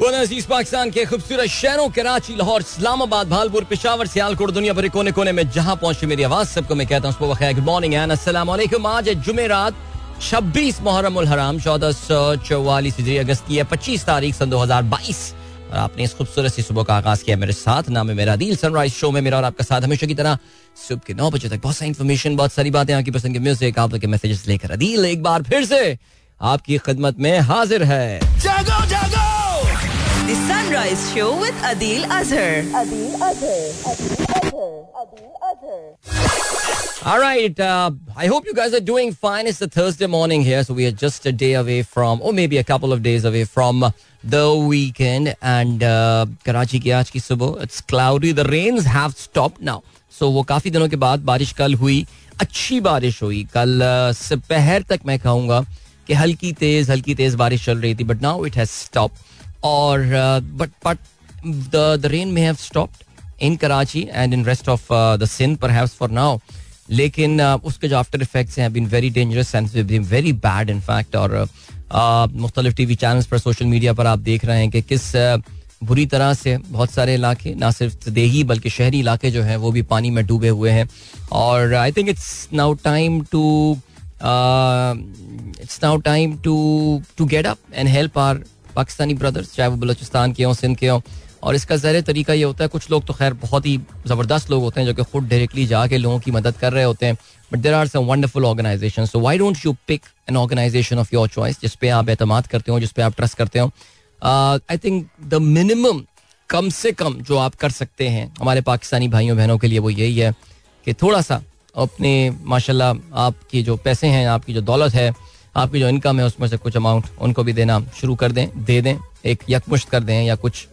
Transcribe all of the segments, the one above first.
वो अज़ीज़ पाकिस्तान के खूबसूरत शहरों, कराची, लाहौर, इस्लामाबाद, भालपुर, पिशावर, सियालकोट, दुनिया भर कोने कोने में जहाँ पहुँचे मेरी आवाज़, सबको मैं कहता हूँ गुड मॉर्निंग एंड अस्सलाम आज जुमेरात छब्बीस मुहर्रम हराम, चौदह सौ चौवालीस अगस्त की है, पच्चीस तारीख सन दो हज़ार बाईस। और आपने इस खूबसूरत सी सुबह का आगाज़ किया मेरे साथ, नाम है मेरा दिल सनराइज शो में मेरा और आपका साथ हमेशा की तरह, सुबह के नौ बजे तक बहुत सारी इन्फॉर्मेशन बहुत सारी बातें, आपकी पसंद के म्यूज़िक आप के मैसेजेस लेकर अदील एक बार फिर से आपकी खिदमत में हाजिर है। जागो! Sunrise Show with Adil Azhar. Adil Azhar. Adil Azhar. Adil Azhar. All right. Uh, I hope you guys are doing fine. It's a Thursday morning here, so we are just a day away from, or maybe a couple of days away from the weekend. And uh, Karachi की आज की सुबह it's cloudy. The rains have stopped now. So वो काफी दिनों के बाद बारिश कल हुई अच्छी बारिश हुई कल दोपहर तक मैं कहूँगा कि हल्की तेज हल्की तेज बारिश चल रही थी but now it has stop और but but the rain may have stopped in Karachi and in rest of the Sindh पर फॉर नाउ लेकिन उसके जो आफ्टर इफेक्ट्स हैं been very dangerous and very bad in fact और मुख्तलिफ़ T V channels पर social media पर आप देख रहे हैं कि किस बुरी तरह से बहुत सारे इलाके ना सिर्फ़ देही बल्कि शहरी इलाके जो हैं वो भी पानी में डूबे हुए हैं और I think it's now time to it's now time to to get up and help our Pakistani brothers, चाहे वो बलोचिस्तान के हों, सिंध के हों। और इसका ज़र तरीका ये होता है, कुछ लोग तो खैर बहुत ही ज़बरदस्त लोग होते हैं, जो कि खुद डायरेक्टली जाके लोगों की मदद कर रहे होते हैं। But there are some wonderful organisation so why don't you pick an organisation of your choice जिस पे आप एतमाद करते हो, जिस पे आप ट्रस्ट करते हो? आई थिंक द मिनिमम कम से कम जो आप कर सकते हैं, हमारे पाकिस्तानी भाइयों बहनों के लिए वो यही है कि थोड़ा सा अपने, माशाल्लाह, आपकी जो पैसे हैं, आपकी जो दौलत है आपकी जो इनकम है, उसमें से कुछ अमाउंट उनको भी देना शुरू कर दें, दे दें, एक यकमुश्त कर दें या कुछ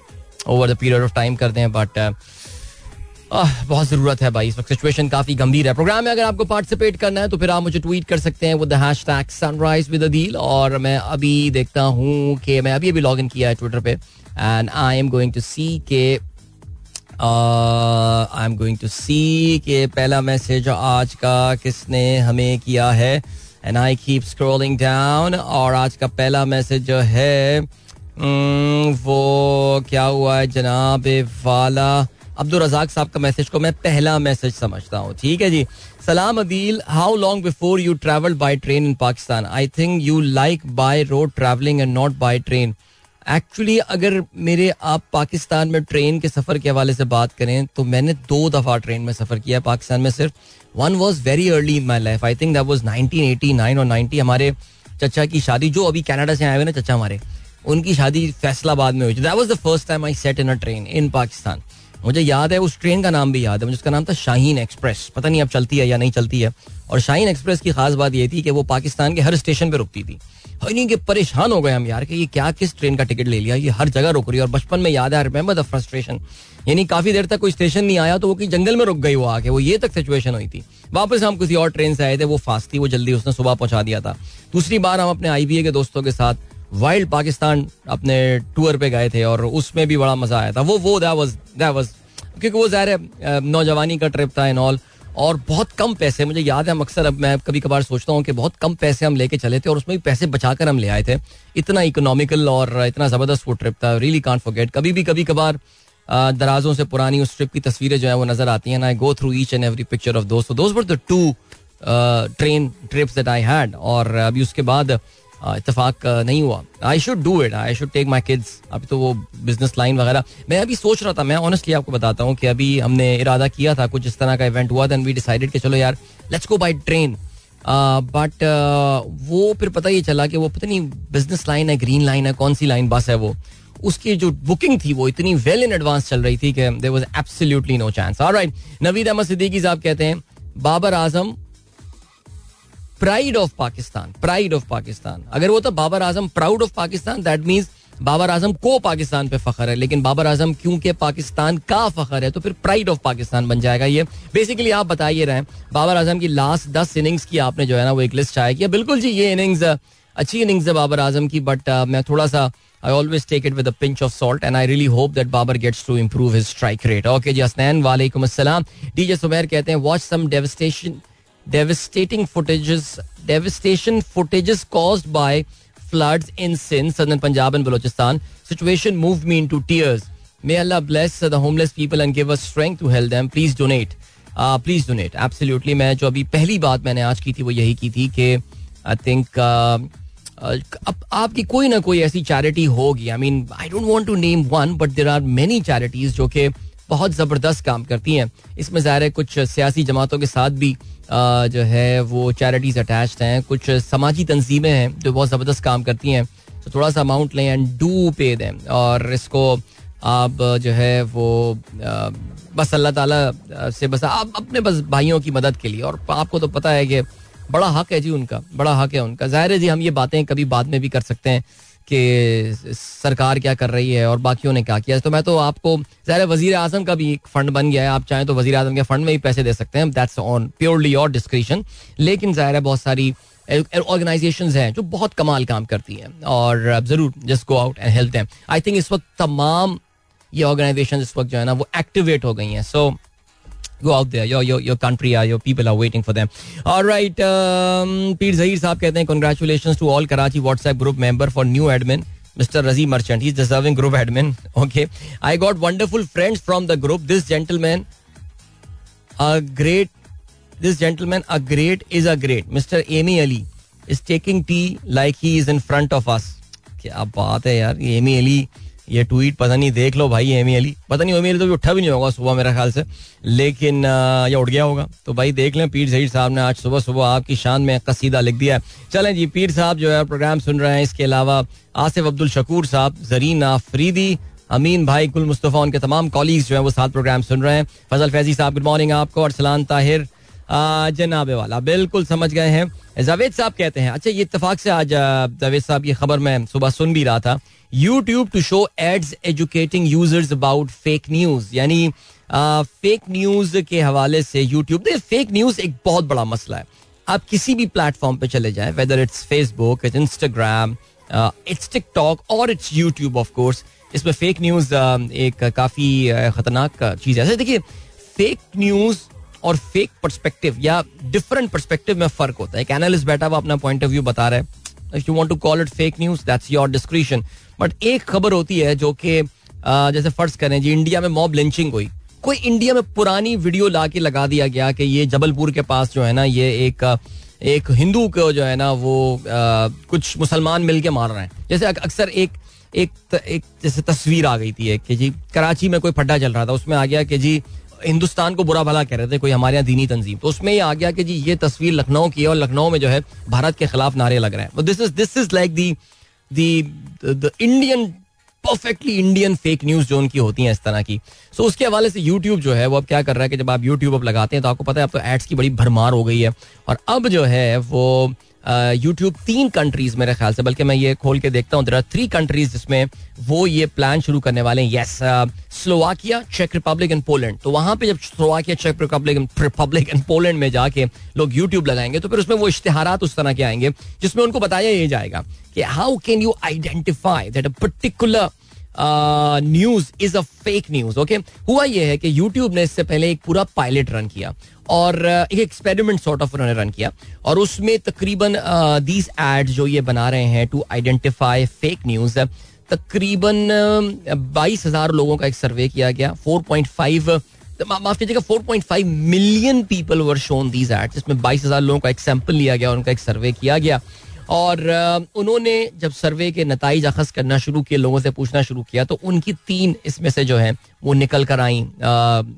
over the period of time कर दें बट बहुत ज़रूरत है भाई, इस वक्त सिचुएशन काफ़ी गंभीर है। प्रोग्राम में अगर आपको पार्टिसिपेट करना है तो फिर आप मुझे ट्वीट कर सकते हैं with hashtag sunrise with Adeel और मैं अभी देखता हूँ कि मैं अभी अभी लॉग इन किया है ट्विटर पे and I am going to see के I am going to see के पहला मैसेज आज का किसने हमें किया है? And I keep scrolling down और आज का पहला मैसेज जो है mm, वो क्या हुआ है जनाब वाला? अब्दुल रजाक साहब का मैसेज को मैं पहला मैसेज समझता हूँ। ठीक है जी? सलाम Adeel how long before you travel by train in Pakistan I think you like by road travelling and not by train actually अगर मेरे आप पाकिस्तान में ट्रेन के सफ़र के हवाले से बात करें तो मैंने दो दफ़ा ट्रेन में सफ़र किया पाकिस्तान में सिर्फ़। One was very early in my life I think that was nineteen eighty nine और नाइनटी हमारे चचा की शादी, जो अभी कनाडा से आए हुए ना चचा हमारे, उनकी शादी फैसलाबाद में हुई थी। That was the first time I set in a train in Pakistan. मुझे याद है, उस ट्रेन का नाम भी याद है, मुझे उसका नाम था शाहीन एक्सप्रेस। पता नहीं अब चलती है या नहीं चलती है। और शाहीन एक्सप्रेस की खास बात ये थी कि वो पाकिस्तान के हर स्टेशन पर रुकती थी। नहीं कि परेशान हो गए हम यार कि ये क्या, किस ट्रेन का टिकट ले लिया, ये हर जगह रुक रही है। और बचपन में याद है रिमेंबर द फ्रस्ट्रेशन यानी काफ़ी देर तक कोई स्टेशन नहीं आया तो वो कि जंगल में रुक गई वो आके, वो ये तक सिचुएशन हुई थी। वापस हम किसी और ट्रेन से आए थे, वो फास्ट थी, वो जल्दी उसने सुबह पहुँचा दिया था। दूसरी बार हम अपने आईबीए के दोस्तों के साथ वाइल्ड पाकिस्तान अपने टूर पे गए थे और उसमें भी बड़ा मज़ा आया था। वो वो दैट वाज दैट वाज क्योंकि वो ज़ाहिर नौजवानी का ट्रिप था इन ऑल और बहुत कम पैसे, मुझे याद है अक्सर, अब मैं कभी कभार सोचता हूँ कि बहुत कम पैसे हम लेके चले थे और उसमें भी पैसे बचाकर हम ले आए थे। इतना इकोनॉमिकल और इतना ज़बरदस्त वो ट्रिप था। रियली कांट फॉरगेट कभी भी कभी कभार दराजों से पुरानी उस ट्रिप की तस्वीरें जो है, वो नज़र आती हैं I go through each and every picture of दोस्त दोस्त the two train trips that I had और अभी उसके बाद इतफाक नहीं हुआ। I should do it I should take my kids अभी तो वो बिज़नेस लाइन वगैरह। मैं अभी सोच रहा था, मैं ऑनेस्टली आपको बताता हूँ कि अभी हमने इरादा किया था, कुछ इस तरह का इवेंट हुआ दैन वी डिसाइडेड कि चलो यार let's go by train but वो फिर पता ही चला कि वो पता नहीं बिज़नेस लाइन है ग्रीन लाइन है, कौन सी लाइन बस है वो। उसकी जो बुकिंग थी, वो इतनी वेल इन एडवांस चल रही थी कि there was absolutely no chance alright Naveed Ahmed Siddiqui साहब कहते हैं, Babar Azam pride of Pakistan pride of Pakistan अगर वो तो Babar Azam proud of Pakistan that means Babar Azam को पाकिस्तान पे फखर है। लेकिन बाबर आज़म क्योंकि पाकिस्तान का फखर है तो फिर प्राइड ऑफ़ पाकिस्तान बन जाएगा ये। बेसिकली आप बताइए रहे बाबर आज़म की लास्ट दस इनिंग्स की आपने जो है ना वो एक लिस्ट आया किया बिल्कुल जी ये इनिंग्स अच्छी इनिंग्स है बाबर आज़म की बट uh, मैं थोड़ा सा I always take it with a pinch of salt and I really hope that Babar gets to improve his strike rate okay जी हसनैन वालेकुम अस्सलाम। डीजे सुबैर कहते हैं watch some devastation devastating footages devastation footages caused by floods in Sindh, southern Punjab and Balochistan. Situation moved me into tears. May Allah bless the homeless people and give us strength to help them. Please donate. Please donate absolutely मैं जो अभी पहली बात मैंने आज की थी वो यही की थी कि आई थिंक अब आपकी कोई ना कोई ऐसी चैरिटी होगी I mean I don't want to name one but there are many charities जो कि बहुत ज़बरदस्त काम करती हैं। इसमें ज़ाहिर है कुछ सियासी जमातों के साथ भी जो है, वो चैरिटीज़ अटैच्ड हैं। कुछ समाजी तंजीमें हैं जो बहुत ज़बरदस्त काम करती हैं। तो थोड़ा सा अमाउंट लें एंड डू पे दें और इसको आप, जो है, वो बस अल्लाह ताला से बस आप अपने बस भाइयों की मदद के लिए। और आपको तो पता है कि बड़ा हक है जी उनका, बड़ा हक है उनका। ज़ाहिर है जी हम ये बातें कभी बाद में भी कर सकते हैं। कि सरकार क्या कर रही है और बाकियों ने क्या किया तो मैं तो आपको ज़ाहिर वज़ीर आज़म का भी एक फंड बन गया है। आप चाहें तो वज़ीर आज़म के फंड में ही पैसे दे सकते हैं। That's on purely your description लेकिन ज़ाहिर है बहुत सारी ऑर्गेनाइजेशन हैं जो बहुत कमाल काम करती हैं। और ज़रूर just go out and help them I think इस वक्त तमाम ये ऑर्गेनाइजेशन इस वक्त जो है ना वो एक्टिवेट हो गई हैं। So so, go out there. Your your your country, uh, your people are waiting for them. All right. Um, Pir Zahir साहब कहते हैं congratulations to all Karachi WhatsApp group member for new admin. Mr. Razi Merchant, he's deserving group admin. Okay, I got wonderful friends from the group. This gentleman, a great. This gentleman, a great is a great. Mr. Amy Ali is taking tea like he is in front of us. क्या बात है यार ये Amy Ali ये tweet पता नहीं देख लो भाई एमी अली। पता नहीं अली तो उठा भी नहीं होगा सुबह मेरे ख्याल से। लेकिन ये उठ गया होगा। तो भाई देख लें, पीर जहीर साहब ने आज सुबह सुबह आपकी शान में कसीदा लिख दिया है। चलें जी, पीर साहब जो है प्रोग्राम सुन रहे हैं। इसके अलावा आसिफ अब्दुल शकूर साहब, जरीन आफरीदी अमीन भाई, कुल मुस्तफ़ा, उनके तमाम कॉलीग जो है, वो साथ प्रोग्राम सुन रहे हैं। फजल फैजी साहब गुड मॉर्निंग आपको और सलान ताहिर जनाबे वाला। बिल्कुल समझ गए हैं। जावेद साहब कहते हैं अच्छा ये इतफाक से आज जावेद साहब की खबर मैं सुबह सुन भी रहा था। YouTube to show ads educating users about fake news यानी फेक न्यूज़ के हवाले से यूट्यूब फेक न्यूज़ एक बहुत बड़ा मसला है। आप किसी भी प्लेटफॉर्म पे चले जाए whether it's Facebook it's Instagram it's TikTok or it's YouTube of course इसमें फेक न्यूज़ एक काफ़ी खतरनाक चीज़ है। देखिए फेक न्यूज़ और फेक परस्पेक्टिव या डिफरेंट परस्पेक्टिव में फ़र्क होता है। एक एनालिस्ट बैठा हुआ अपना पॉइंट ऑफ़ व्यू बता रहा है if you want to call it fake news that's your description but एक खबर होती है जो कि जैसे फ़र्ज़ करें जी इंडिया में मॉब लिंचिंग हुई। कोई इंडिया में पुरानी वीडियो ला के लगा दिया गया कि ये जबलपुर के पास जो है ना ये एक एक हिंदू को जो है ना वो आ, कुछ मुसलमान मिलके मार रहे हैं। जैसे अक्सर एक एक त, एक जैसे तस्वीर आ गई थी कि जी कराची में कोई फड्डा चल रहा था उसमें आ गया कि जी हिंदुस्तान को बुरा भला कह रहे थे कोई हमारे यहाँ दीनी तंजीम। तो उसमें ये आ गया कि जी ये तस्वीर लखनऊ की है और लखनऊ में जो है भारत के खिलाफ नारे लग रहे हैं। This is this is like the Indian perfectly Indian fake news जो उनकी होती है इस तरह की। सो so, उसके हवाले से यूट्यूब जो है वो अब क्या कर रहा है कि जब आप यूट्यूब अब लगाते हैं तो आपको पता है अब तो एड्स की बड़ी भरमार हो गई है। और अब जो है वो यूट्यूब तीन कंट्रीज़ मेरे ख्याल से, बल्कि मैं ये खोल के देखता हूँ थ्री कंट्रीज़ जिसमें वो ये प्लान शुरू करने वाले हैं। यस स्लोवाकिया चेक रिपब्लिक एंड पोलैंड तो वहाँ पे जब स्लोवाकिया चेक रिपब्लिक रिपब्लिक एंड पोलैंड में जाके लोग यूट्यूब लगाएँगे तो फिर उसमें वो इश्तेहार उस तरह के आएँगे, जिसमें उनको बताया ये जाएगा कि how can you identify that a particular news is a fake news okay हुआ यह है कि यूट्यूब ने इससे पहले एक पूरा पायलट रन किया और एक एक्सपेरिमेंट सॉर्ट ऑफ़ उन्होंने रन किया और उसमें तकरीबन दीज एड जो ये बना रहे हैं टू आइडेंटिफाई फेक न्यूज़ तकरीबन बाईस हज़ार लोगों का एक सर्वे किया गया। फोर पॉइंट फाइव माफ़ कीजिएगा four point five million people were shown these ad जिसमें बाईस हज़ार लोगों का एक सैंपल लिया गया उनका एक सर्वे किया गया। और उन्होंने जब सर्वे के नतज अखज करना शुरू किए, लोगों से पूछना शुरू किया तो उनकी तीन इसमें से जो है, वो निकल कर आई।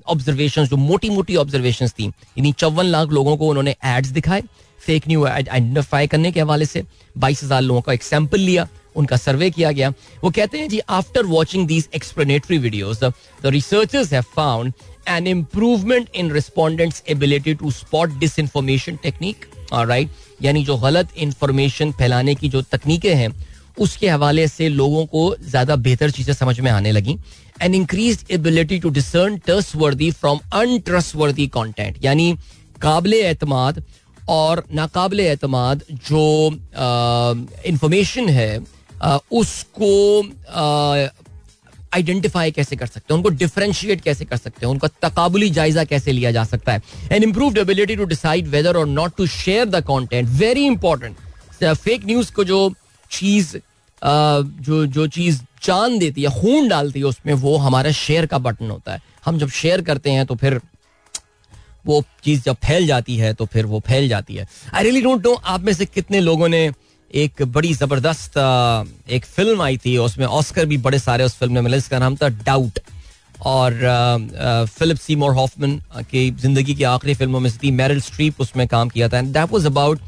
ऑब्जर्वेशन जो मोटी मोटी ऑब्जर्वेशन थी, यानी चौवन लाख लोगों को उन्होंने एड्स दिखाए फेक न्यू आइडेंटिफाई करने के हवाले से, बाईस हज़ार लोगों का एक सैंपल लिया, उनका सर्वे किया गया। वो कहते हैं, जी after watching these explanatory videos the researchers have found an improvement in respondents ability to spot disinformation technique right यानी जो गलत इंफॉर्मेशन फैलाने की जो तकनीकें हैं उसके हवाले से लोगों को ज़्यादा बेहतर चीज़ें समझ में आने लगी। An increase ability to discern trustworthy from untrustworthy content यानी काबिल एतमाद और नाकाबिल एतमाद जो इंफॉर्मेशन है आ, उसको आइडेंटिफाई कैसे कर सकते हैं, उनको डिफ्रेंशिएट कैसे कर सकते हैं, उनका तकाबुली जायजा कैसे लिया जा सकता है and improve ability to decide whether or not to share the content very important fake news को जो चीज़ जो जो चीज़ जान देती है, खून डालती है उसमें, वो हमारा शेयर का बटन होता है। हम जब शेयर करते हैं तो फिर वो चीज़ जब फैल जाती है तो फिर वो फैल जाती है। आई रियली डोंट नो आप में से कितने लोगों ने एक बड़ी ज़बरदस्त एक फ़िल्म आई थी, उसमें ऑस्कर भी बड़े सारे उस फ़िल्म में मिले इसका नाम था डाउट। और फिलिप सीमोर हॉफमन की ज़िंदगी की आखिरी फ़िल्मों में से थी, मेरिल स्ट्रीप उसमें काम किया था। एंड दैट वाज अबाउट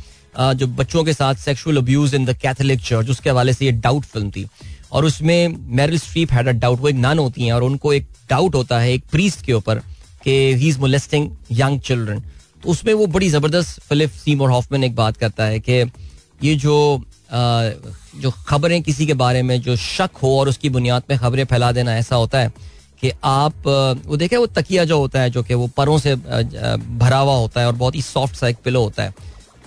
जो बच्चों के साथ sexual abuse in the Catholic church उसके हवाले से ये डाउट फ़िल्म थी। और उसमें Meryl Streep had a doubt वो एक नन होती हैं, और उनको एक डाउट होता है एक प्रीस्ट के ऊपर कि he is molesting young children तो उसमें वो बड़ी ज़बरदस्त फिलिप सीमोर हॉफमैन एक बात करता है कि ये जो आ, जो खबरें किसी के बारे में जो शक हो और उसकी बुनियाद पे खबरें फैला देना ऐसा होता है कि आप वो देखें वो तकिया जो होता है जो कि वो परों से भरा हुआ होता है और बहुत ही सॉफ्ट सा एक पिलो होता है।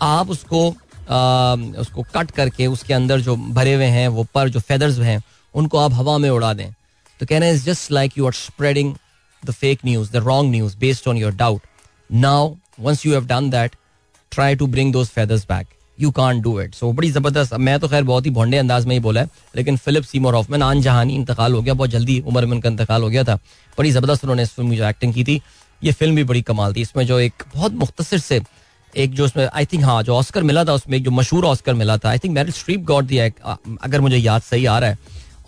आप उसको आ, उसको कट करके उसके अंदर जो भरे हुए हैं वो पर जो फेदर्स हैं उनको आप हवा में उड़ा दें। तो कहना is just like you are spreading the fake news the wrong news based on your doubt now once you have done that try to bring those feathers back you can't do it so बड़ी ज़बरदस्त। मैं तो खैर बहुत ही भोंडे अंदाज में ही बोला है, लेकिन फिलिप सीमोर ऑफमैन आन जहानी इंतकाल हो गया, बहुत जल्दी उम्र में उनका इंतकाल हो गया था। बड़ी ज़बरदस्त उन्होंने इस फ़िल्म जो एक्टिंग की थी, ये फ़िल्म भी बड़ी कमाल थी। इसमें जो एक बहुत मुख्तर से एक जो उसमें आई थिंक हाँ जो ऑस्कर मिला था, उसमें एक जो मशहूर ऑस्कर मिला था। I think Meryl Streep God दिया अगर मुझे याद सही आ रहा है।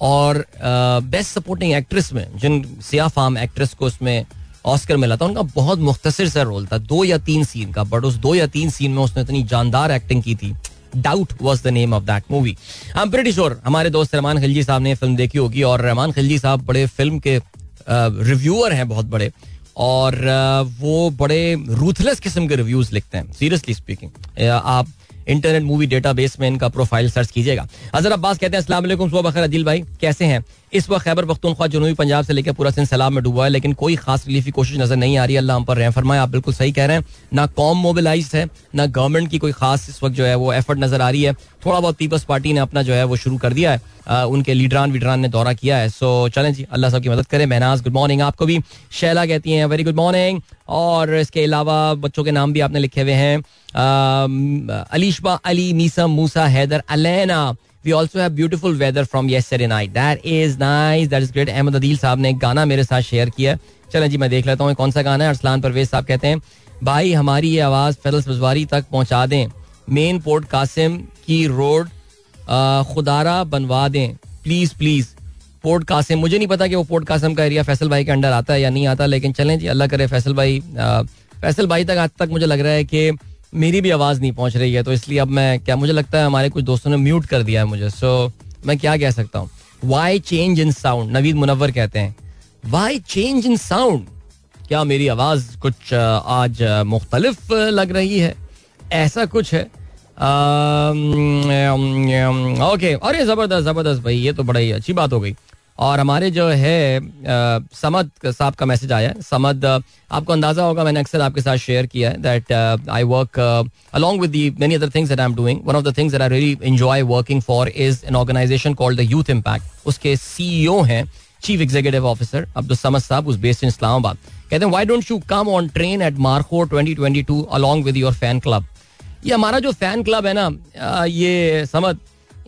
और बेस्ट सपोर्टिंग एक्ट्रेस में, जिन सिया फार्म एक्ट्रेस को उसमें ऑस्कर मिला था। उनका बहुत मुख्तर सा रोल था। दो या तीन सीन का बट उस दो या तीन सीन में उसने इतनी जानदार एक्टिंग की थी। Doubt was the name of that movie I am pretty sure हमारे दोस्त रहमान खिलजी साहब ने फ़िल्म देखी होगी, और रहमान खिलजी साहब बड़े फ़िल्म के रिव्यूअर हैं बहुत बड़े, और वो बड़े रूथलेस किस्म के रिव्यूज़ लिखते हैं सीरियसली स्पीकिंग आप इंटरनेट मूवी डेटाबेस में इनका प्रोफ़ाइल सर्च कीजिएगा। अजहर अब्बास कहते हैं वालेकुम, सुबह बखर अदिल भाई, कैसे हैं? इस वक्त खैबर पख्तूनख्वा जनूबी पंजाब से लेकर पूरा सिंध सैलाब में डूबा है, लेकिन कोई खास रिलीफ की कोशिश नज़र नहीं आ रही, अल्लाह हम पर रहम फरमाए। आप बिल्कुल सही कह रहे हैं, ना कॉम मोबिलाइज है, ना गवर्नमेंट की कोई खास इस वक्त जो है वो एफर्ट नज़र आ रही है। थोड़ा बहुत पीपल्स पार्टी ने अपना जो है वो शुरू कर दिया है उनके लीडरान वीडरान ने दौरा किया है। सो चलें जी, अल्लाह सब की मदद करें। महनाज गुड मॉर्निंग आपको भी शैला कहती हैं वेरी गुड मॉर्निंग और इसके अलावा बच्चों के नाम भी आपने लिखे हुए हैं। Alishba Ali Meesam Musa Haider Alaina we also have beautiful weather from yesterday night that is nice that is great Ahmed Adeel साहब ने एक गाना मेरे साथ शेयर किया चलें जी, मैं देख लेता हूँ कौन सा गाना है। अरसलान परवेज साहब कहते हैं, भाई, हमारी ये आवाज़ फैजल बजवारी तक पहुँचा दें। मेन पोर्ट कासिम की रोड खुदारा बनवा दें। प्लीज़ प्लीज़, पोर्ट कासिम, मुझे नहीं पता कि वो पोर्ट कासिम का एरिया फैसल भाई के अंडर आता है या नहीं आता, लेकिन चलें जी, अल्लाह करे फैसल भाई फैसल भाई तक आज तक मुझे लग रहा है कि मेरी भी आवाज़ नहीं पहुँच रही है तो इसलिए अब मैं, क्या मुझे लगता है हमारे कुछ दोस्तों ने म्यूट कर दिया है मुझे। सो मैं क्या कह सकता हूँ? Why change in sound Naveed Munawar कहते हैं। वाई चेंज इन साउंड क्या मेरी आवाज़ कुछ आज मुख्तलिफ़ लग रही है? ऐसा कुछ है? ओके अरे ज़बरदस्त ज़बरदस्त भाई, ये तो बड़ा ही अच्छी बात हो गई। और हमारे जो है समद साहब का मैसेज आया समद आपको अंदाज़ा होगा, मैंने अक्सर आपके साथ शेयर किया है that I work along with the many other things that I am doing one of the things that I really enjoy working for is an organisation called the youth impact उसके CEO हैं chief executive officer Abdul Samad साहब उस based in Islamabad कहते हैं why don't you come on train at Markhor 2022 along with your fan club ये हमारा जो fan club है ना ये समझ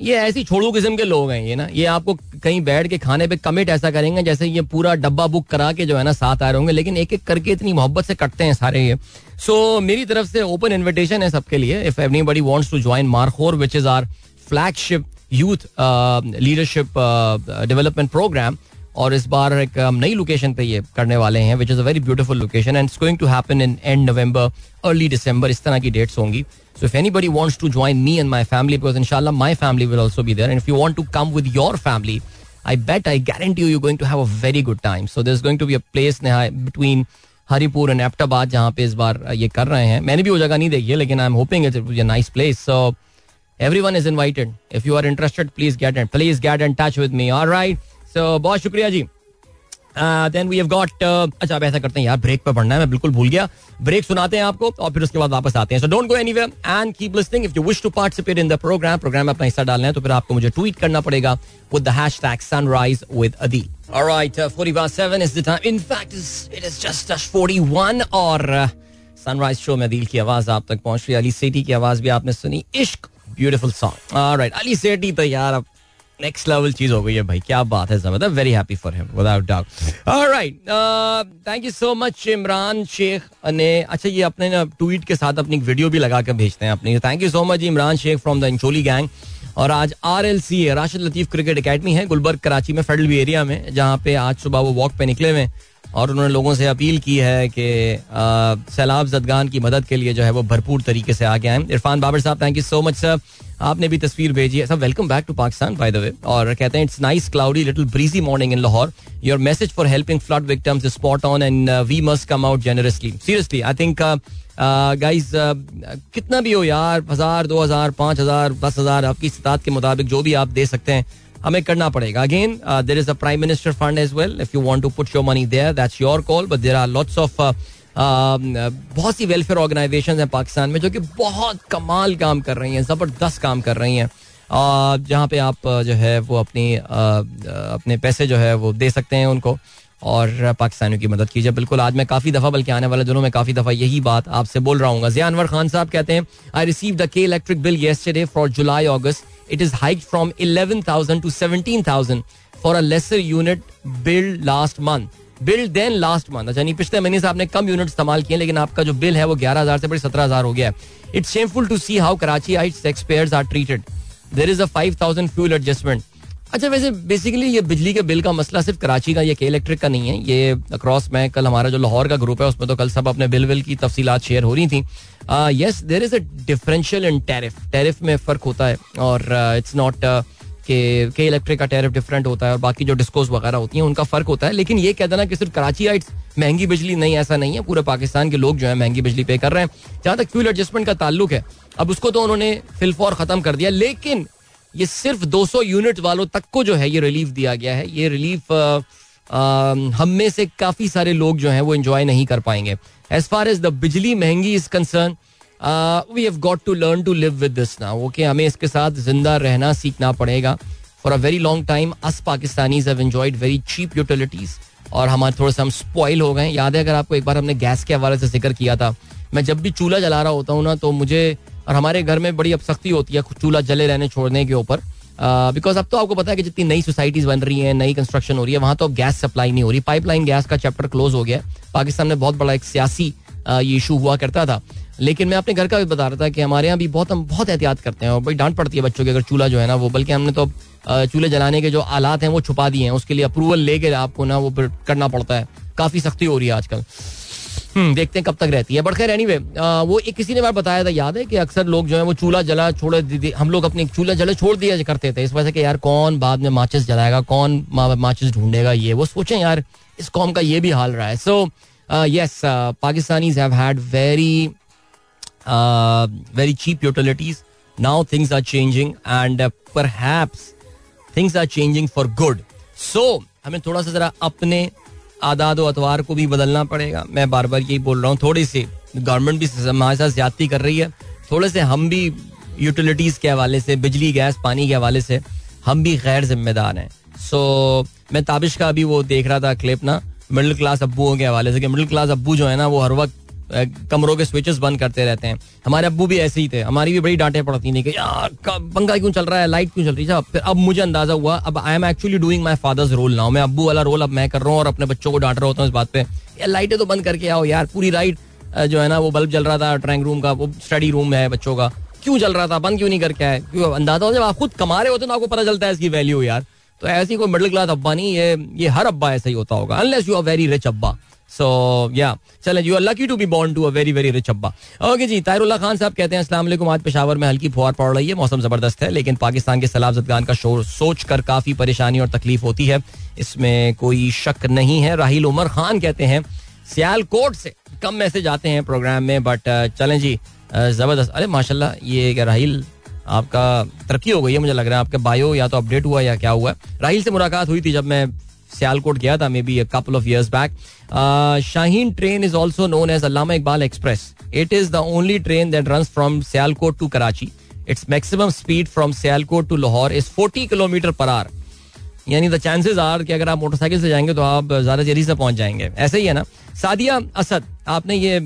ये ऐसी छोड़ू किस्म के लोग हैं ये ना। ये आपको कहीं बैठ के खाने पे कमिट ऐसा करेंगे जैसे ये पूरा डब्बा बुक करा के जो है ना साथ आ रहे होंगे लेकिन एक एक करके इतनी मोहब्बत से कटते हैं सारे ये। सो so, मेरी तरफ़ से ओपन इन्विटेशन है सबके लिए। If everybody wants to join Markhor which is our flagship youth leadership development programme और इस बार एक हम नई लोकेशन पे ये करने वाले हैं which is a very beautiful location and going to happen in and November early December इस तरह की डेट्स होंगी। So if anybody wants to join me and my family because इंशाल्लाह my family will also be there and if you want to come with your family I bet, I guarantee you, you're going to have a very good time. So there's going to be a place between Haripur and Abbottabad जहाँ पे इस बार ये कर रहे हैं। मैंने भी वो जगह नहीं देखी है, लेकिन I am hoping it will nice place so everyone is invited if you are interested please get and please get in touch with me alright so बहुत शुक्रिया जी। देन वी हैव गॉट अच्छा अब ऐसा करते हैं यार ब्रेक पे पढ़ना है, मैं बिल्कुल भूल गया। ब्रेक सुनाते हैं आपको, और फिर उसके बाद वापस आते हैं। So don't go anywhere and keep listening if you wish to participate in the programme programme में अपना हिस्सा डालना है तो फिर आपको मुझे ट्वीट करना पड़ेगा with the hashtag sunrise with Adeel alright 47 is the time in fact it is just 41 और सनराइज शो में अदील की आवाज़ आप तक पहुँच रही अली सेठी की आवाज़ भी आपने सुनी। इश्क beautiful song alright Ali Sethi तो यार, अब नेक्स्ट लेवल चीज़ हो गई है भाई, क्या बात है ज़बरदस्त very happy for him without doubt alright thank you so much Imran Shaikh ने अच्छा ये अपने ना ट्वीट के साथ अपनी वीडियो भी लगा कर भेजते हैं अपनी। Thank you so much Imran Shaikh from the Incholi gang और आज आर एल सी है राशिद लतीफ क्रिकेट अकेडमी है, गुलबर्ग कराची में फेडरल एरिया में, जहाँ पे आज सुबह वो वॉक पे निकले हुए और उन्होंने लोगों से अपील की है कि सैलाब जदगान की मदद के लिए जो है वो भरपूर तरीके से आगे आए। Irfan Babar sahab thank you so much sir आपने भी तस्वीर भेजी है। सब welcome back to Pakistan by the way और कहते हैं it's nice cloudy little breezy morning in Lahore your message for helping flood victims is spot on and we must come out generously seriously I think guys कितना भी हो यार, हज़ार, दो हज़ार, पाँच हज़ार, दस हज़ार, आपकी इस्तात के मुताबिक जो भी आप दे सकते हैं हमें करना पड़ेगा। Again there is a prime minister fund as well if you want to put your money there that's your call but there are lots of बहुत सी वेलफेयर ऑर्गेनाइजेशन हैं पाकिस्तान में जो कि बहुत कमाल काम कर रही हैं, ज़बरदस्त काम कर रही हैं। जहाँ पे आप जो है, वो अपनी अपने पैसे जो है वो दे सकते हैं उनको। और पाकिस्तानियों की मदद कीजिए। बिल्कुल, आज मैं काफ़ी दफ़ा, बल्कि आने वाले दिनों में काफ़ी दफ़ा यही बात आपसे बोल रहा हूँ जिया अनवर खान साहब कहते हैं I receive the K electric bill yesterday for July August it is hike from eleven thousand to seventeen thousand for a lesser unit billed last month billed then last month अच्छा नहीं, पिछले महीने से आपने कम यूनिट इस्तेमाल किए, लेकिन आपका जो बिल है वो ग्यारह हज़ार से बड़ी सत्रह हज़ार हो गया है। It's shameful to see how Karachi taxpayers are treated there is a five thousand fuel adjustment अच्छा वैसे बेसिकली ये बिजली के बिल का मसला सिर्फ़ कराची का, ये के इलेक्ट्रिक का नहीं है। ये अक्रॉस में कल हमारा जो लाहौर का ग्रुप है, उसमें तो कल सब अपने बिल विल की तफसीलात शेयर हो रही थी। Yes there is a differential in tariff tariff में फ़र्क होता है और इट्स नॉट के के इलेक्ट्रिक का टैरिफ डिफरेंट होता है और बाकी जो डिस्कोस वगैरह होती हैं, उनका फ़र्क होता है। लेकिन ये कह देना कि सिर्फ़ कराची आइट्स महँगी बिजली नहीं, ऐसा नहीं है। पूरे पाकिस्तान के लोग जो है, महँगी बिजली पे कर रहे हैं। जहाँ तक फ्यूल एडजस्टमेंट का ताल्लुक है, अब उसको तो उन्होंने फिलफौर खत्म कर दिया। लेकिन ये सिर्फ़ 200 यूनिट वालों तक को जो है ये रिलीफ दिया गया है। ये रिलीफ हम में से काफ़ी सारे लोग जो हैं वो एंजॉय नहीं कर पाएँगे। एज फार एज द बिजली महँगी is concern we have got to learn to live with this now okay हमें इसके साथ ज़िंदा रहना सीखना पड़ेगा। For a very long time us Pakistanis have enjoyed very cheap utilities और हमारे थोड़े से हम स्पॉइल हो गए। याद है अगर आपको एक बार हमने गैस के हवाले से ज़िक्र किया था, मैं जब भी चूल्हा जला रहा होता हूँ ना तो मुझे और हमारे घर में बड़ी अब सख्ती होती है चूल्हा जले रहने छोड़ने के ऊपर। बिकॉज़ अब तो आपको पता है कि जितनी नई सोसाइटीज बन रही हैं, नई कंस्ट्रक्शन हो रही है, वहाँ तो अब गैस सप्लाई नहीं हो रही। पाइपलाइन गैस का चैप्टर क्लोज हो गया पाकिस्तान में बहुत बड़ा एक सियासी ये इशू हुआ करता था। लेकिन मैं अपने घर का भी बता रहा था कि हमारे यहाँ भी बहुत, हम बहुत एहतियात करते हैं और भाई डांट पड़ती है बच्चों की अगर चूल्हा जो है ना वो, बल्कि हमने तो चूल्हे जलाने के जो आलात हैं वो छुपा दिए हैं, उसके लिए अप्रूवल लेके आपको ना वो करना पड़ता है। काफ़ी सख्ती हो रही है आजकल। देखते हैं कब तक रहती है। बट खैर एनी वो एक किसी ने बार बताया था, याद है कि अक्सर लोग जो है, वो चूल्हा जला छोड़ हम लोग अपने चूल्हा जले छोड़ दिया करते थे। इस वजह से यार, कौन बाद में माचिस जलाएगा, कौन माचिस ढूंढेगा ये? वो सोचें यार, इस कौम का ये भी हाल रहा है। So yes Pakistanis have had very very cheap utilities now things are changing and perhaps things are changing for good so हमें थोड़ा सा जरा अपने आदाद व अतवार को भी बदलना पड़ेगा। मैं बार बार यही बोल रहा हूँ, थोड़ी सी गवर्नमेंट भी हमारे साथ ज्यादती कर रही है। थोड़े से हम भी यूटिलिटीज के हवाले से, बिजली, गैस, पानी के हवाले से हम भी गैर जिम्मेदार हैं। सो मैं ताबिश का अभी वो देख रहा था क्लिप ना मिडिल क्लास अबूओं के हवाले से कि मिडिल क्लास अबू जो है ना, वो हर वक्त कमरों के स्विचेस बंद करते रहते हैं। हमारे अब्बू भी ऐसे ही थे। हमारी भी बड़ी डांटे पड़ती थी कि, यार पंखा क्यों चल रहा है? लाइट क्यों चल रही है? फिर अब मुझे अंदाज़ा हुआ, अब I am actually doing my father's role now मैं अबू वाला रोल अब मैं कर रहा हूँ और अपने बच्चों को डांट रहा होता हूँ इस बात पे। यार लाइटें तो बंद करके आओ यार, पूरी लाइट जो है ना, वो बल्ब जल रहा था ड्राइंग रूम का, वो स्टडी रूम है बच्चों का। क्यों चल रहा था? बंद क्यों नहीं करके आए? क्यों अंदाज़ा हो जब आप खुद कमा रहे होते ना, आपको पता चलता है इसकी वैल्यू यार। तो ऐसी कोई मिडिल क्लास अब्बा नहीं, ये ये हर अब्बा ऐसा ही होता होगा unless you are very rich abba. So या चले you are lucky to be born to a very very rich abba okay जी तायरुल्ला खान साहब कहते हैं वालेकुम, आज पेशावर में हल्की फुहार पड़ रही है, मौसम ज़बरदस्त है, लेकिन पाकिस्तान के सलाब जदगान का शोर सोच कर काफ़ी परेशानी और तकलीफ़ होती है। इसमें कोई शक नहीं है। राहिल उमर खान कहते हैं, सियालकोट से कम मैसेज आते हैं प्रोग्राम में बट चलें जी ज़बरदस्त। अरे, माशाल्लाह, ये राहिल, आपका तरक्की हो गई है मुझे लग रहा है, आपके बायो या तो अपडेट हुआ या क्या हुआ? राहिल से मुलाकात हुई थी जब मैं सियालकोट गया था maybe couple of years back Shaheen train is also known as Allama Iqbal express it is the only train that run from Sialkot to Karachi its maximum speed from Sialkot to Lahore is forty kilometer per hour यानी the chances are कि अगर आप motorcycle से जाएँगे तो आप ज़्यादा जल्दी से पहुँच जाएँगे। ऐसे ही है ना? सादिया असद आपने ये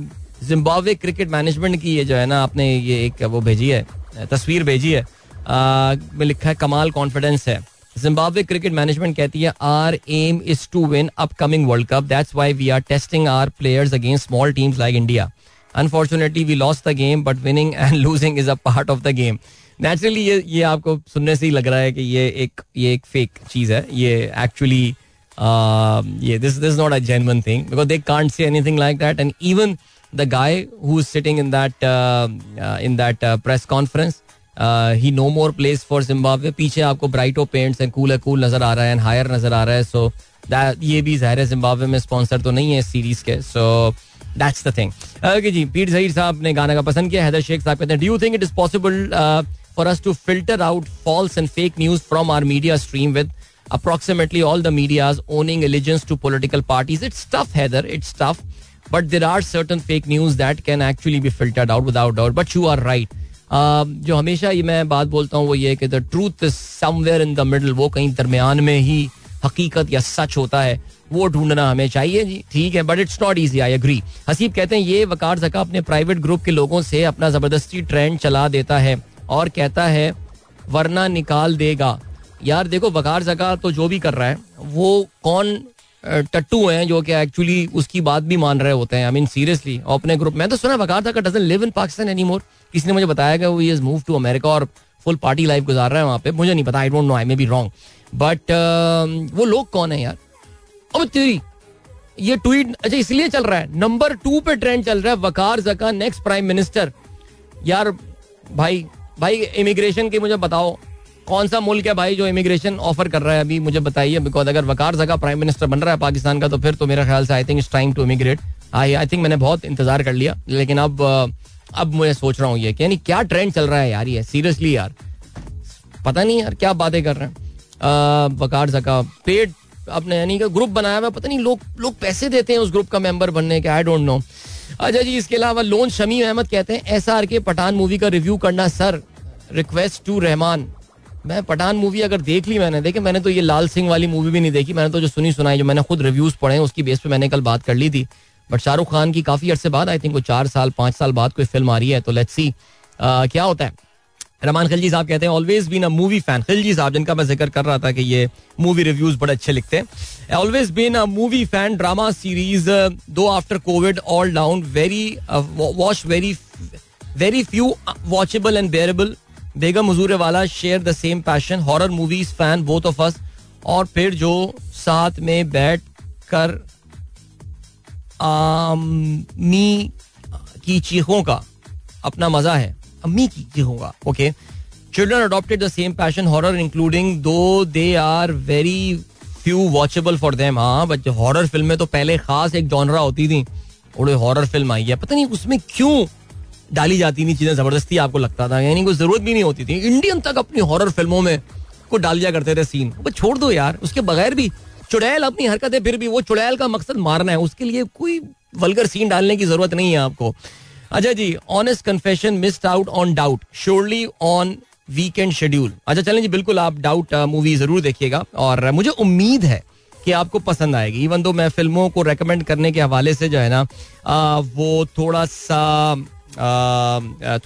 जिम्बाब्वे क्रिकेट मैनेजमेंट की ये जो है ना आपने ये एक वो भेजी है तस्वीर भेजी है। आ, में लिखा है कमाल कॉन्फिडेंस है। जिम्बाब्वे क्रिकेट मैनेजमेंट कहती है our aim is to win upcoming world cup that's why we are testing our players against small teams like India unfortunately we loss the game but winning and losing is a part of the game naturally ये ये आपको सुनने से ही लग रहा है कि ये एक ये एक फेक चीज़ है। ये एक्चुअली ये this this not a genuine thing because they can't say anything like that and even the guy who is sitting in that in that press conference he no more place for Zimbabwe पीछे आपको bright pants and cool cool नज़र आ रहा है and higher नज़र आ रहा है. सो ये भी ज़ाहिर है जिम्बाब्वे में स्पॉन्सर तो नहीं है इस सीरीज़ के. So that's the thing okay जी पीर जहीर साहब ने गाना का पसंद किया, हैदर शेख साहब कहते हैं do you think it is possible for us to filter out false and fake news from our media stream with approximately all the medias owning allegiance to political parties? It's tough heather it's tough. But there are certain fake news that can actually be filtered out without doubt. But you are right. जो हमेशा ये मैं बात बोलता हूँ वो ये कि the truth is somewhere in the middle वो कहीं दरमियान में ही हकीकत या सच होता है, वो ढूंढना हमें चाहिए जी। ठीक है but it's not easy I agree Haseeb कहते हैं, ये वकार जका अपने प्राइवेट ग्रुप के लोगों से अपना ज़बरदस्ती ट्रेंड चला देता है और कहता है, वरना निकाल देगा। यार देखो, वकार जका तो जो भी कर रहा है, वो कौन टट्टू हैं जो कि एक्चुअली उसकी बात भी मान रहे होते हैं। आई मीन सीरियसली अपने ग्रुप में। तो सुना Waqar Zaka doesn't live in Pakistan any more किसी ने मुझे बताया कि वो इज़ मूव टू अमेरिका और फुल पार्टी लाइफ गुजार रहा है वहाँ पे। मुझे नहीं पता I don't know I may be wrong but वो लोग कौन है यार? अब तेरी, ये ट्वीट अच्छा इसलिए चल रहा है। नंबर टू पे ट्रेंड चल रहा है वकार जका नेक्स्ट प्राइम मिनिस्टर यार, भाई भाई इमिग्रेशन के मुझे बताओ। कौन सा मुल्क है भाई जो इमिग्रेशन ऑफ़र कर रहा है अभी? मुझे बताइए बिकॉज़ अगर वकार जगह प्राइम मिनिस्टर बन रहा है पाकिस्तान का तो फिर तो मेरे ख्याल से I think it's time to emigrate I I think मैंने बहुत इंतज़ार कर लिया, लेकिन अब अब मैं सोच रहा हूँ ये यानी क्या ट्रेंड चल रहा है यार ये? सीरियसली यार. पता नहीं यार क्या बातें कर रहे हैं। वकार जका पेड अपने यानी कि ग्रुप बनाया हुआ, पता नहीं लोग लोग पैसे देते हैं उस ग्रुप का मेंबर बनने के आई डोंट नो अच्छा जी, इसके अलावा लोन शमी अहमद कहते हैं S R K Pathaan movie का रिव्यू करना सर रिक्वेस्ट टू रहमान। मैं पठान मूवी अगर देख ली मैंने देखे मैंने तो ये लाल सिंह वाली मूवी भी नहीं देखी, मैंने तो जो सुनी सुनाई, जो मैंने खुद रिव्यूज़ पढ़े उसकी बेस पे मैंने कल बात कर ली थी। बट शाहरुख खान की काफ़ी अरसे बाद आई थिंक वो चार साल, पाँच साल बाद कोई फ़िल्म आ रही है तो लेट्स सी क्या होता है। रमान खिलजी साहब कहते हैं always been a movie fan Khilji sahab, जिनका मैं ज़िक्र कर रहा था कि ये मूवी रिव्यूज़ बड़े अच्छे लिखते हैं। Always been a movie fan drama series though after covid lockdown very watch very very few watchable and bearable बेगम हजूर वाला share the same passion, horror movies fan both of us, और फिर जो साथ में बैठ कर अम्मी की चीखों का अपना मज़ा है। अम्मी की चीखों का okay children adopted the same passion horror including though they are very few watchable for them हाँ बट हॉरर फ़िल्में तो पहले खास एक जॉनरा होती थी। और हॉरर फ़िल्म आई है। पता नहीं उसमें क्यों डाली जाती थी चीज़ें ज़बरदस्ती आपको लगता था। यानी कोई ज़रूरत भी नहीं होती थी। इंडियन तक अपनी हॉरर फ़िल्मों में को डाल दिया करते थे सीन वो छोड़ दो यार, उसके बगैर भी चुड़ैल अपनी हरकतें, फिर भी वो चुड़ैल का मकसद मारना है। उसके लिए कोई वलगर सीन डालने की ज़रूरत नहीं है आपको। अच्छा जी honest confession missed out on doubt surely on weekend schedule अच्छा चलें जी, बिल्कुल आप डाउट मूवी ज़रूर देखिएगा। और मुझे उम्मीद है कि आपको पसंद आएगी। इवन दो मैं फ़िल्मों को रेकमेंड करने के हवाले से जो है ना वो थोड़ा सा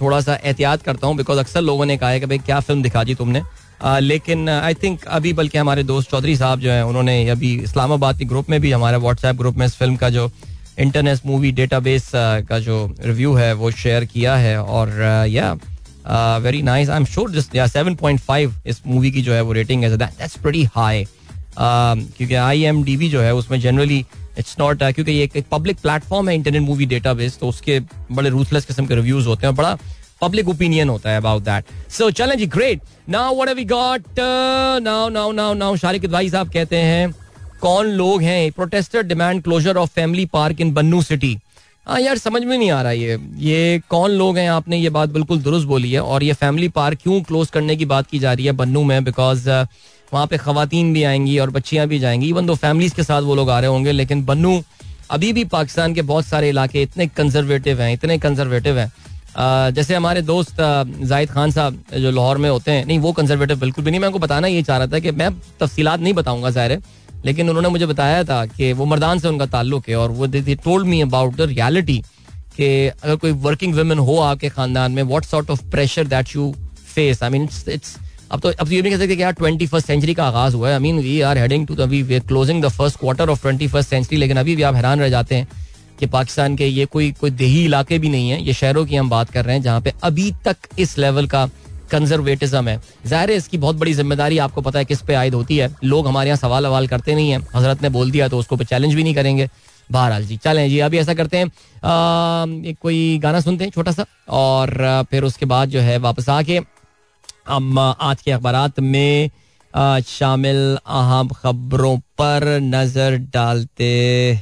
थोड़ा सा एहतियात करता हूँ बिकॉज़ अक्सर लोगों ने कहा है कि भाई क्या फ़िल्म दिखा दी तुमने? आ, लेकिन आई थिंक अभी बल्कि हमारे दोस्त चौधरी साहब जो है उन्होंने अभी इस्लामाबाद के ग्रुप में भी हमारे व्हाट्सएप ग्रुप में इस फ़िल्म का जो इंटरनेट मूवी डेटाबेस का जो रिव्यू है वो शेयर किया है और yeah very nice I am sure just yeah 7.5 इस मूवी की जो है वो रेटिंग है दैट्स प्रीटी हाई क्योंकि आई एम डी बी जो है उसमें जनरली इट्स नॉट क्योंकि ये एक पब्लिक प्लेटफॉर्म है इंटरनेट मूवी डेटाबेस तो उसके बड़े रूथलेस किस्म के रिव्यूज़ होते हैं बड़ा पब्लिक ओपिनियन होता है अबाउट दैट सो चलें जी great now what have we got now now now now Shariq भाई साहब कहते हैं कौन लोग हैं? Protester demand closure of family park in Bannu city हाँ यार समझ में नहीं आ रहा ये। ये कौन लोग हैं? आपने ये बात बिल्कुल दुरुस्त बोली है और ये फैमिली पार्क क्यों क्लोज करने की बात की जा रही है बन्नू में? बिकॉज़ uh, वहाँ पे खातन भी आएँगी और बच्चियाँ भी जाएँगी। इवन दो फैमिलीज़ के साथ वो लोग आ रहे होंगे, लेकिन बन्नू अभी भी पाकिस्तान के बहुत सारे इलाके इतने कंजर्वेटिव हैं, इतने कंजर्वेटिव हैं। जैसे हमारे दोस्त जाहिद खान साहब जो लाहौर में होते हैं, नहीं, वो कंजर्वेटिव बिल्कुल भी नहीं। मैं उनको बताना ये चाह रहा था कि मैं तफसीलात नहीं बताऊँगा ज़ाहिर लेकिन उन्होंने मुझे बताया था कि वो मर्दान से उनका ताल्लुक है और वो they told me about the reality कि अगर कोई वर्किंग वुमेन हो आपके खानदान में what sort of pressure that you face I mean it's अब तो अब तो ये भी कह सकते कि यार ट्वेंटी फ़र्स्ट सेंचुरी का आगाज़ हुआ है। I mean we are heading to we we closing the first quarter of twenty first century लेकिन अभी भी आप हैरान रह जाते हैं कि पाकिस्तान के ये कोई कोई देही इलाके भी नहीं है ये शहरों की हम बात कर रहे हैं जहाँ पे अभी तक इस लेवल का कंजर्वेटिज्म है। ज़ाहिर है इसकी बहुत बड़ी ज़िम्मेदारी आपको पता है किस पे आयद होती है। लोग हमारे यहाँ सवाल अवाल करते नहीं है। हज़रत ने बोल दिया तो उसको पे चैलेंज भी नहीं करेंगे। बहरहाल जी चलें जी अभी ऐसा करते हैं। आ, कोई गाना सुनते हैं छोटा सा और फिर उसके बाद जो है वापस आके आज के अखबार में शामिल अहम खबरों पर नज़र डालते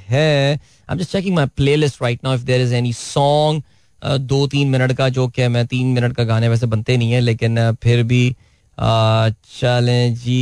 हैं। I am just checking my playlist right now if there is any song दो तीन मिनट का, जो कि मैं तीन मिनट का गाने वैसे बनते नहीं है, लेकिन फिर भी चलें जी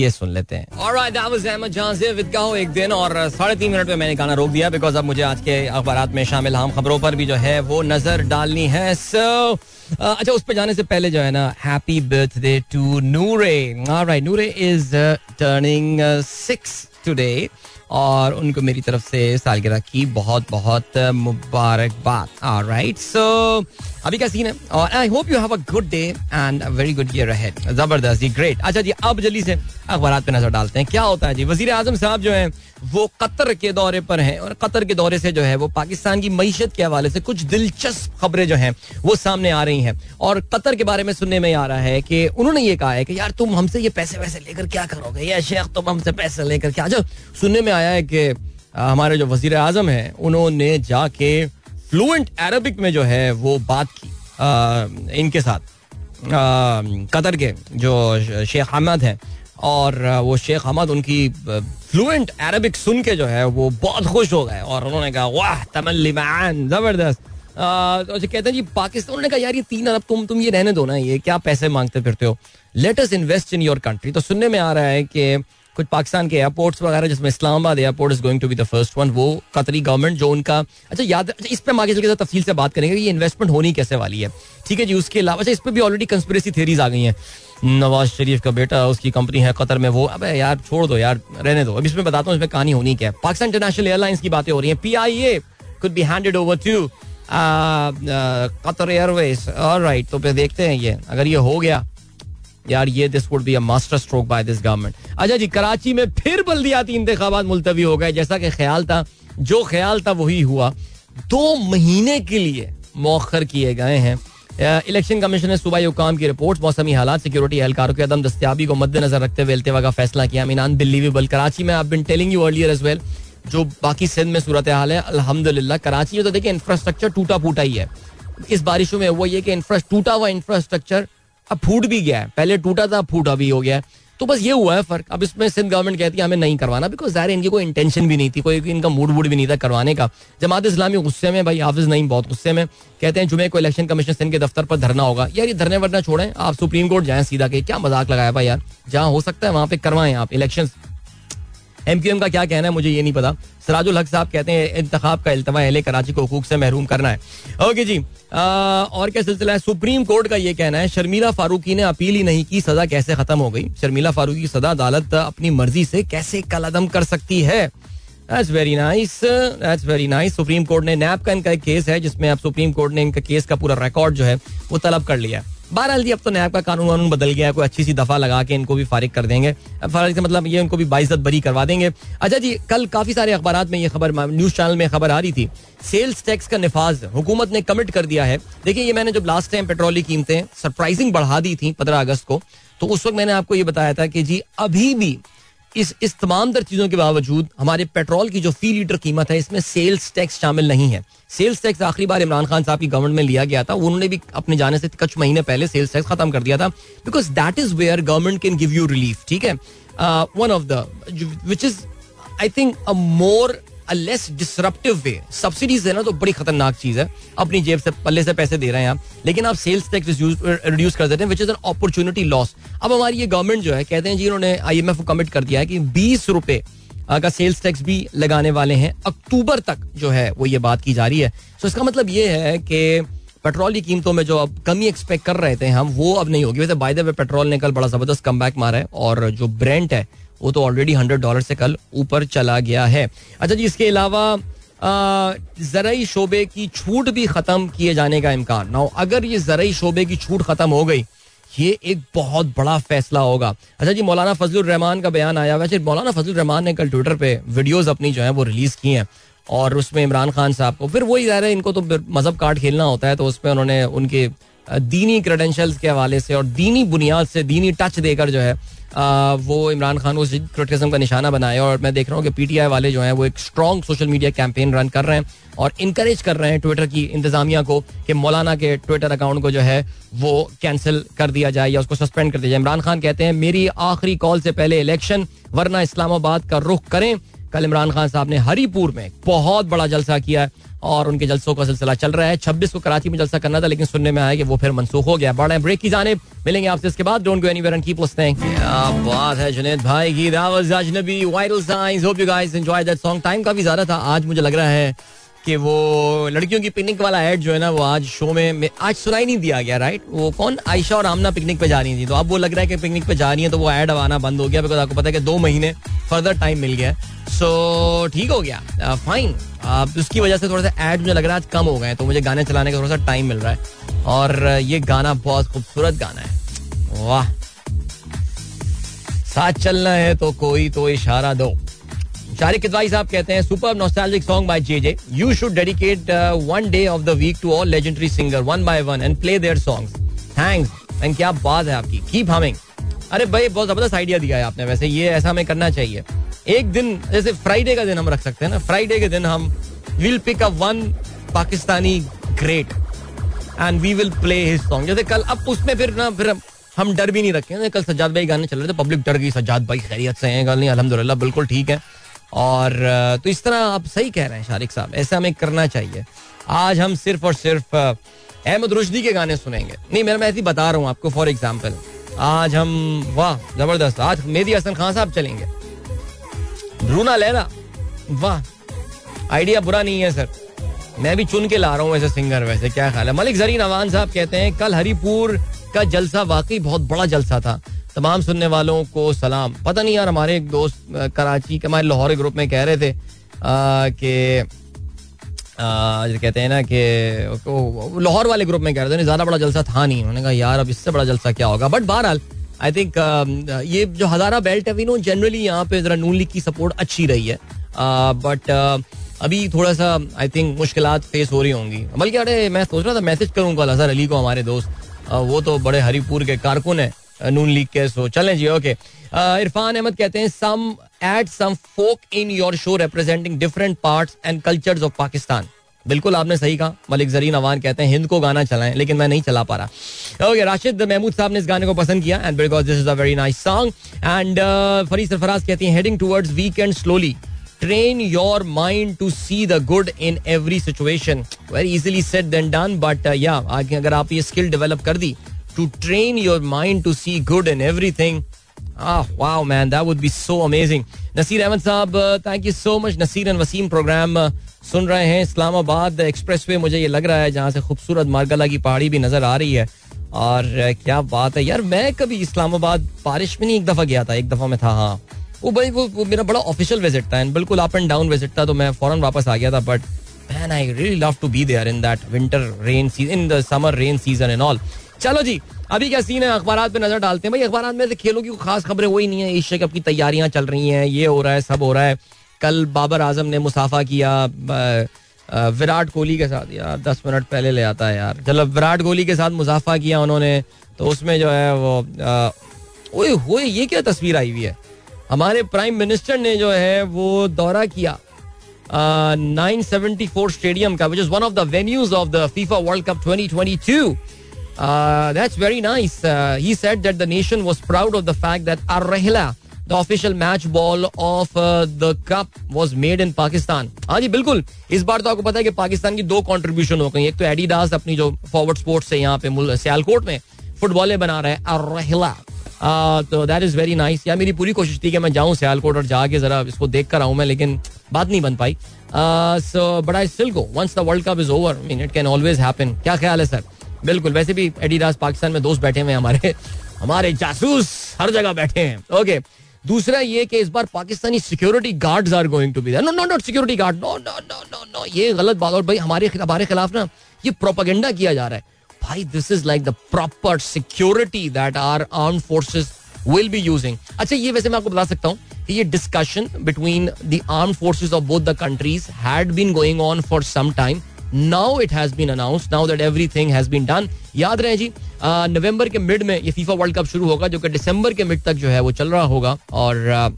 ये सुन लेते हैं। Alright, that was Ahmed गाओ एक दिन और साढ़े तीन मिनट में मैंने गाना रोक दिया बिकॉज़ अब मुझे आज के अखबार में शामिल हम खबरों पर भी जो है वो नज़र डालनी है। सो so, अच्छा उस पर जाने से पहले जो है ना happy birthday to Noore Noore is turning six today और उनको मेरी तरफ़ से सालगिरह की बहुत बहुत मुबारकबाद। राइट सो अभी का सीन है? और I hope you have a good day and very good year ज़बरदस्त जी ग्रेट अच्छा जी, अब जल्दी से अखबार पे नज़र डालते हैं। क्या होता है जी? वज़ीर आज़म साहब जो है वो कतर के दौरे पर हैं और कतर के दौरे से जो है वो पाकिस्तान की मीशत के हवाले से कुछ दिलचस्प खबरें जो हैं वो सामने आ रही हैं। और कतर के बारे में सुनने में आ रहा है कि उन्होंने ये कहा है कि यार तुम हमसे ये पैसे वैसे लेकर क्या करोगे? या शेख तुम हमसे पैसे लेकर क्या? जो सुनने में आया है कि हमारे जो वज़ीर आज़म है उन्होंने जाके फ्लुएंट अरबिक में जो है वो बात की आ, इनके साथ। कतर के जो शेख अहमद हैं और वो शेख अहमद उनकी फ्लुएंट अरबिक सुन के जो है वो बहुत खुश हो गए और उन्होंने कहा, वाह तमल्लिमान ज़बरदस्त। तो कहते हैं, जी, पाकिस्तान, उन्होंने कहा, यार, ये तीन अरब तुम तुम ये रहने दो ना, ये क्या पैसे मांगते फिरते हो? Latest invest in your country तो सुनने में आ रहा है कि कुछ पाकिस्तान के एयरपोर्ट्स वगैरह, जिसमें Islamabad airport is going to be the first one वो कतरी गवर्नमेंट जो उनका अच्छा याद अच्छा इस पर हम आगे चल के तफसील से बात करेंगे ये इन्वेस्टमेंट होनी कैसे वाली है। ठीक है जी, उसके अलावा अच्छा इस पर भी ऑलरेडी कंस्पिरेसी थेरीज आ गई हैं। नवाज़ शरीफ का बेटा, उसकी कंपनी है कतर में, वो, अब यार, छोड़ दो यार, रहने दो। अब इसमें बताता हूँ, इसमें कहानी होनी क्या है। पाकिस्तान इंटरनेशनल एयरलाइंस की बातें हो रही हैं। P I A could be handed over to Qatar airways. और राइट तो फिर देखते हैं ये। अगर ये हो गया, यार, ये this would be a master stroke by this government अच्छा जी, कराची में फिर बल्दियाती इंतबात मुलतवी हो गए। जैसा कि ख्याल था, जो ख्याल था वही हुआ। दो महीने के लिए मौखर किए गए हैं। इलेक्शन कमीशन ने सुबह हुकाम की रिपोर्ट मौसमी हालात, सिक्योरिटी एहलकारों की अदम दस्तियाबी को मद्देनजर रखते हुए अल्तवा का फैसला किया। मीनान दिल्ली भी बल कराची में आप been telling you earlier as well जो बाकी सिंध में सूरत हाल है अलहमदिल्ला कराची में तो देखिए इंफ्रास्ट्रक्चर टूटा फूटा ही है। इस बारिशों में हुआ ये कि टूटा हुआ इंफ्रास्ट्रक्चर अब फूट भी गया है। पहले टूटा था फूटा भी हो गया है। तो बस ये हुआ है फ़र्क। अब इसमें सिंध गवर्नमेंट कहती है हमें नहीं करवाना बिकॉज़ ज़ाहिर इनकी कोई इंटेंशन भी नहीं थी, कोई इनका मूड वूड भी नहीं था करवाने का। जमात इस्लामी गुस्से में भाई, हाफिज नहीं बहुत गुस्से में कहते हैं, जुमे को इलेक्शन कमीशन सिंध के दफ्तर पर धरना होगा। यार, ये धरने वरना छोड़ें, आप सुप्रीम कोर्ट जाएँ सीधा के, क्या मज़ाक लगाया भाई यार। जहाँ हो सकता है वहाँ पे करवाएँ आप इलेक्शन एमक्यूएम का क्या कहना है मुझे ये नहीं पता। सराजुल हक साहब कहते हैं इंतखाब का अल्तवा अहले कराची को हकूक से महरूम करना है। ओके जी आ, और क्या सिलसिला है? सुप्रीम कोर्ट का ये कहना है शर्मिला फारूकी ने अपील ही नहीं की सजा कैसे खत्म हो गई? शर्मिला फारूकी की सजा अदालत अपनी मर्ज़ी से कैसे कलदम कर सकती है? That's very nice that's very nice supreme court ने नैप का इनका एक केस है जिसमें अब सुप्रीम कोर्ट ने इनका केस का पूरा रिकॉर्ड जो है वो तलब कर लिया है। बहरहाल जी, अब तो नया का कानून वानून बदल गया कोई अच्छी सी दफ़ा लगा के इनको भी फारिग कर देंगे। फारिग से मतलब ये उनको भी बाइजत बरी करवा देंगे। अच्छा जी, कल काफ़ी सारे अखबार में ये खबर न्यूज़ चैनल में खबर आ रही थी, सेल्स टैक्स का नफाज, हुकूमत ने कमिट कर दिया है। देखिए, ये मैंने जब लास्ट टाइम पेट्रोल की कीमतें, सरप्राइजिंग बढ़ा दी थी पंद्रह अगस्त को तो उस वक्त मैंने आपको ये बताया था कि जी, अभी भी इस इस तमाम तर चीज़ों के बावजूद हमारे पेट्रोल की जो फ़ी लीटर कीमत है, इसमें सेल्स टैक्स शामिल नहीं है। सेल्स टैक्स आखिरी बार इमरान खान साहब की गवर्नमेंट में लिया गया था उन्होंने भी अपने जाने से कुछ महीने पहले सेल्स टैक्स खत्म कर दिया था। Because that is where government can give you relief ठीक है? One of the which is I think a more less disruptive way subsidies है ना तो बड़ी खतरनाक चीज़ है। अपनी जेब से पल्ले से पैसे दे रहे हैं आप। लेकिन आप सेल्स टैक्स रिड्यूस कर देते हैं which is an opportunity loss अब हमारी ये गवर्नमेंट जो है, कहते हैं जी उन्होंने आई एम एफ़ कमिट कर दिया है कि बीस रुपए का सेल्स टैक्स भी लगाने वाले हैं। अक्टूबर तक जो है वो ये बात की जा रही है। सो इसका मतलब ये है कि पेट्रोल की कीमतों में जो अब कमी एक्सपेक्ट कर रहे थे हम, वो अब नहीं होगी। वैसे बाय द वे पेट्रोल ने कल बड़ा ज़बरदस्त कम मारा है और जो ब्रेंट है वो तो ऑलरेडी हंड्रेड डॉलर से कल ऊपर चला गया है। अच्छा जी, इसके अलावा ज़रिए शोबे की छूट भी खत्म किए जाने का इम्कान। ना अगर ये ज़रिए शोबे की छूट खत्म हो गई, ये एक बहुत बड़ा फैसला होगा। अच्छा जी, मौलाना फजल रहमान का बयान आया। वैसे मौलाना फजल रहमान ने कल ट्विटर पे वीडियोस अपनी जो है वो रिलीज़ की हैं और उसमें इमरान खान साहब को, फिर वही ज़ाहिर है, इनको तो मज़हब कार्ड खेलना होता है तो उसमें उन्होंने उनके दीनी क्रेडेंशियल्स के हवाले से और दीनी बुनियाद से दीनी टच देकर जो है आ, वो इमरान खान को क्रिटिज्म का निशाना बनाया और मैं देख रहा हूँ कि पीटीआई वाले जो हैं वो एक strong social media campaign run कर रहे हैं और इनकरेज कर रहे हैं ट्विटर की इंतजामिया को कि मौलाना के ट्विटर अकाउंट को जो है वो कैंसिल कर दिया जाए या उसको सस्पेंड कर दिया जाए। इमरान खान कहते हैं मेरी आखिरी कॉल से पहले इलेक्शन वरना इस्लामाबाद का रुख करें। कल इमरान खान साहब ने हरीपुर में बहुत बड़ा जलसा किया है। और उनके जलसों का सिलसिला चल रहा है। छब्बीस को कराची में जलसा करना था, लेकिन सुनने में आया कि वो फिर मनसूख हो गया। बड़ा ब्रेक की जाने मिलेंगे आपसे इसके बाद। Don't go anywhere and keep क्या बात है, जुनेद भाई की। Was Ajnabi Vital Signs hope you guys enjoy that song time काफ़ी ज़्यादा था। आज मुझे लग रहा है कि वो लड़कियों की पिकनिक वाला एड जो है ना, वो आज शो में आज सुनाई नहीं दिया गया राइट वो कौन? आयशा और आमना पिकनिक पे जा रही थी। तो अब वो लग रहा है कि पिकनिक पे जा रही है तो वो एड आना बंद हो गया बिकॉज़ आपको पता है कि दो महीने फर्दर टाइम मिल गया सो ठीक हो गया। फाइन उसकी वजह से थोड़ा सा एड मुझे लग रहा है आज कम हो गए तो मुझे गाने चलाने का थोड़ा सा टाइम मिल रहा है। और ये गाना बहुत खूबसूरत गाना है। वाह। साथ चलना है तो कोई तो इशारा दो। शारिक किदवाई साहब कहते हैं super nostalgic song by J J you should dedicate one day of the week to all legendary singer one by one and play their songs thanks and क्या बात है आपकी। कीप हमिंग अरे भाई, बहुत ज़बरदस्त आइडिया दिया है आपने। वैसे ये ऐसा हमें करना चाहिए। एक दिन, जैसे फ्राइडे का दिन हम रख सकते हैं ना। फ्राइडे के दिन हम will pick up one Pakistani great and we will play his song जैसे कल, अब उसमें फिर ना, फिर हम डर भी नहीं रखे। कल सज्जाद भाई गाने चल रहे थे पब्लिक डर गई। सज्जाद भाई खैरियत से हैं गल नहीं अलहमदुल्ला बिल्कुल ठीक है। और तो इस तरह आप सही कह रहे हैं शारिक साहब, ऐसा हमें करना चाहिए। आज हम सिर्फ़ और सिर्फ़ अहमद रुशदी के गाने सुनेंगे। नहीं, मैं मैं ऐसी बता रहा हूँ आपको फॉर एग्ज़ाम्पल आज हम, वाह, ज़बरदस्त। आज मेदी हसन खान साहब चलेंगे। रूना लैला, वाह, आइडिया बुरा नहीं है, सर। मैं भी चुन के ला रहा हूँ ऐसे सिंगर, वैसे क्या ख्याल है। मलिक जरीन अवान साहब कहते हैं, कल हरिपुर का जलसा वाकई बहुत बड़ा जलसा था। तमाम सुनने वालों को सलाम। पता नहीं यार, हमारे एक दोस्त कराची के हमारे लाहौर ग्रुप में कह रहे थे कि कहते हैं ना कि लाहौर वाले ग्रुप में कह रहे थे ज़्यादा बड़ा जलसा था नहीं। उन्होंने कहा, यार, अब इससे बड़ा जलसा क्या होगा? बट बहरहाल आई थिंक ये जो हजारा बेल्ट है वी नो जनरली यहाँ पे जरा नून लीग की सपोर्ट अच्छी रही है। बट अभी थोड़ा सा आई थिंक मुश्किल फेस हो रही होंगी। बल्कि अरे, मैं सोच रहा था मैसेज करूँ कल अजहर अली को हमारे दोस्त। वो तो बड़े हरीपुर के कारकुन है। नून लीग के सो चलें जी ओके इरफान अहमद कहते हैं some add some folk in your show representing different parts and cultures of Pakistan बिल्कुल आपने सही कहा मलिक जरीन अवान कहते हैं हिंद को गाना चलाएँ लेकिन मैं नहीं चला पा रहा। ओके राशिद महमूद साहब ने इस गाने को पसंद किया and because this is a very nice song and Farid Sarfaraz कहती हैं heading towards weekend slowly train your mind to see the good in every situation very said then done but uh, yeah अगर आप ये skill develop कर दी to train your mind to see good in everything. Ah wow man that would be so amazing. Naseer Ahmed साहब thank you so much Naseer and Waseem program सुन रहे हैं Islamabad express way मुझे ये लग रहा है जहाँ से खूबसूरत मारगला की पहाड़ी भी नज़र आ रही है। और क्या बात है यार मैं कभी इस्लामाबाद बारिश में नहीं एक दफ़ा गया था एक दफ़ा में था हाँ। वो भाई वो, वो मेरा बड़ा ऑफिशियल विज़िट था एंड बिल्कुल अप एंड डाउन विज़िट था तो मैं फ़ौरन वापस आ गया था but man I really love to be there in that winter rain season in the summer rain season and all चलो जी अभी क्या सीन है? अखबार पे नज़र डालते हैं। भाई अखबार में से खेलों की खास खबरें वही नहीं है। एशिया कप की तैयारियाँ चल रही हैं। ये हो रहा है सब हो रहा है। कल बाबर आज़म ने मुसाफा किया विराट कोहली के साथ। यार दस मिनट पहले ले आता है यार। चलो विराट कोहली के साथ मुसाफा किया उन्होंने तो उसमें जो है वो ओए होए ये क्या तस्वीर आई हुई है? हमारे प्राइम मिनिस्टर ने जो है वो दौरा किया नाइन सेवेंटी फोर स्टेडियम का which is one of the venues of the FIFA world cup 2022 Uh, that's nice. Uh, he said that the nation was proud of the fact that Ar-Rahla, the official match ball of uh, the cup, was made in Pakistan. हाँ जी बिल्कुल. इस बार तो आपको पता है कि पाकिस्तान की दो कंट्रीब्यूशन हो गई एक तो एडिडास अपनी जो फॉरवर्ड स्पोर्ट्स है यहाँ पे सियालकोट में फुटबॉलें बना रहे है Ar-Rahla. तो दैट इज़ वेरी नाइस यार मेरी पूरी कोशिश थी कि मैं जाऊँ सियालकोट और जाके जरा इसको देख कर आऊँ मैं लेकिन बात नहीं बन पाई। So but I still go once the world cup is over mean it can always happen क्या ख्याल है सर बिल्कुल, वैसे भी एडिडास पाकिस्तान में दोस्त बैठे हुए हैं हमारे। हमारे जासूस हर जगह बैठे हैं। ओके दूसरा ये कि इस बार Pakistani security guards are going to be no no not security guard no no no no no ये गलत बात, और भाई हमारे हमारे खिलाफ ना ये प्रोपागेंडा किया जा रहा है। भाई this is like the proper security that are arm forces will be using अच्छा ये वैसे मैं आपको बता सकता हूँ कि ये discussion between the arm forces of both the countries had been going on for some time now it has been announce now that everything has been done याद रहे जी नवंबर के मिड में ये फीफा वर्ल्ड कप शुरू होगा, जो कि दिसंबर के मिड तक जो है वो चल रहा होगा, और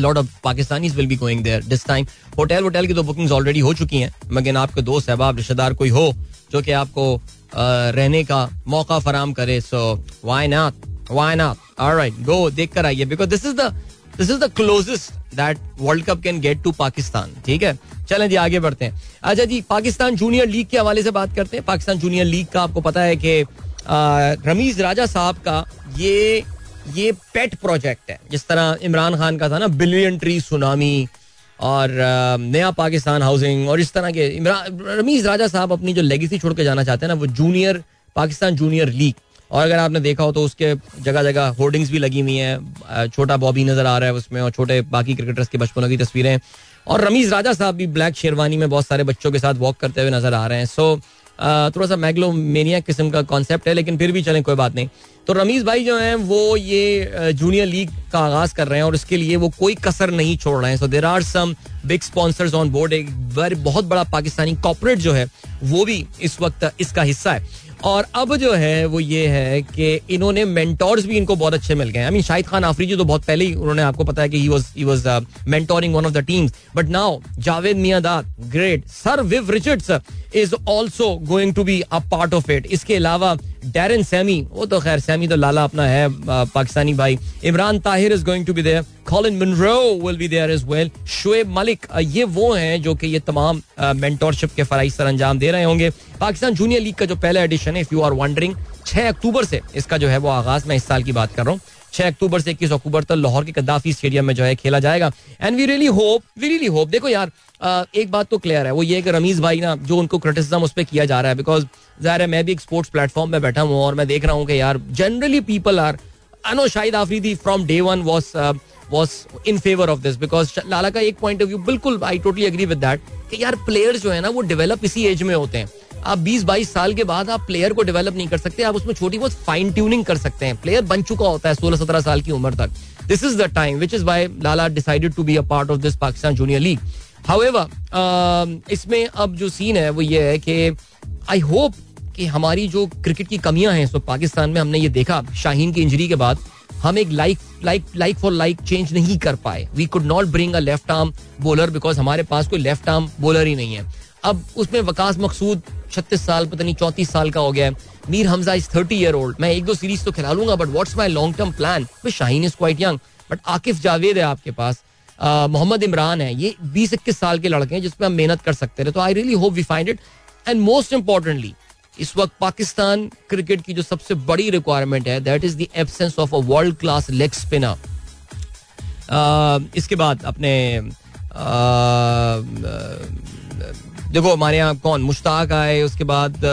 lot of Pakistanis will be going there this time hotel hotel की तो बुकिंग्स ऑलरेडी हो चुकी हैं, मगर आपके दोस्त, अहबाब, रिश्तेदार कोई हो, जो कि आपको रहने का मौका फराम करे so why not why not alright go देख कर आइए because this is the this is the closest that world cup can get to Pakistan ठीक है? चलें जी, आगे बढ़ते हैं। अच्छा जी, पाकिस्तान जूनियर लीग के हवाले से बात करते हैं। पाकिस्तान जूनियर लीग का आपको पता है कि रमीज राजा साहब का ये ये पेट प्रोजेक्ट है। जिस तरह इमरान खान का था ना बिलियन ट्री सुनामी और नया पाकिस्तान हाउसिंग और इस तरह के इमरान रमीज राजा साहब अपनी जो लेगेसी छोड़ के जाना चाहते हैं ना, वो जूनियर पाकिस्तान जूनियर लीग और अगर आपने देखा हो तो उसके जगह जगह होर्डिंग्स भी लगी हुई हैं। छोटा बॉबी नज़र आ रहा है उसमें और छोटे बाकी क्रिकेटर्स के बचपनों की तस्वीरें। और रमीज राजा साहब भी ब्लैक शेरवानी में बहुत सारे बच्चों के साथ वॉक करते हुए नज़र आ रहे हैं। सो थोड़ा सा मैग्लोमेनिया किस्म का कॉन्सेप्ट है, लेकिन फिर भी चलें, कोई बात नहीं। तो रमीज भाई जो हैं, वो ये जूनियर लीग का आगाज़ कर रहे हैं और इसके लिए वो कोई कसर नहीं छोड़ रहे हैं। So there are some big sponsors on board एक बहुत बड़ा पाकिस्तानी कॉपोरेट जो है, वो भी इस वक्त इसका हिस्सा है। और अब जो है, वो ये है कि इन्होंने मेंटोर्स भी इनको बहुत अच्छे मिल गए आई मीन शाहिद खान आफरीजी तो बहुत पहले ही उन्होंने आपको पता है कि he was he was mentoring one of the teams but now Javed Miandad great sir Viv Richards is also going to be a part of it इसके अलावा डैरन सैमी, वो तो खैर सैमी तो लाला अपना है पाकिस्तानी भाई। Imran Tahir is going to be there Colin Munro will be there is well Shoaib Malik ये वो हैं जो कि ये तमाम मेंटोरशिप के फराइज सर अंजाम दे रहे होंगे। पाकिस्तान जूनियर लीग का जो पहला एडिशन है इफ़ यू आर वंडरिंग छह अक्टूबर से इसका जो है वो आगाज़, मैं इस साल की बात कर रहा हूँ। छह अक्टूबर से इक्कीस अक्टूबर तक लाहौर के कद्दाफी स्टेडियम में जो है खेला जाएगा। And we really hope we really hope देखो यार एक बात तो क्लियर है, वो ये कि रमीज भाई ना, जो उनको क्रिटिसिज्म उस पर किया जा रहा है बिकॉज़ ज़ाहिर है मैं भी एक स्पोर्ट्स प्लेटफॉर्म में बैठा हूँ और मैं देख रहा हूँ कि यार generally people are I know Shahid Afridi from day one was was in favour of this because Lala का एक पॉइंट ऑफ़ व्यू बिल्कुल I totally agree with that कि यार प्लेयर्स जो है ना, वो डेवलप इसी एज में होते हैं। आप 20-22 साल के बाद आप प्लेयर को डेवलप नहीं कर सकते, आप उसमें छोटी बहुत फाइन ट्यूनिंग कर सकते हैं। प्लेयर बन चुका होता है 16-17 साल की उम्र तक। This is the time which is why Lala decided to be a part of this Pakistan junior league however इसमें अब जो सीन है वो ये है कि आई होप कि हमारी जो क्रिकेट की कमियाँ हैं सो पाकिस्तान में हमने ये देखा शाहीन की इंजरी के बाद हम एक like like like for like change नहीं कर पाए। We could not bring a left arm bowler because हमारे पास कोई लेफ़्ट आर्म बॉलर ही नहीं है। अब उसमें वकास मकसूद छत्तीस साल, पता नहीं चौंतीस साल का हो गया है। Mir Hamza is thirty year old मैं एक दो सीरीज़ तो खिला लूँगा but what's my long term plan Shaheen is quite young but Akif Javed है आपके पास। मोहम्मद इमरान है। ये बीस इक्कीस साल के लड़के हैं जिसपे हम मेहनत कर सकते हैं। तो I really hope we find it and most importantly इस वक्त पाकिस्तान क्रिकेट की जो सबसे बड़ी रिक्वायरमेंट है that is the of a world class leg spinner इसके बाद अपने देखो, हमारे यहाँ कौन? मुश्ताक आए, उसके बाद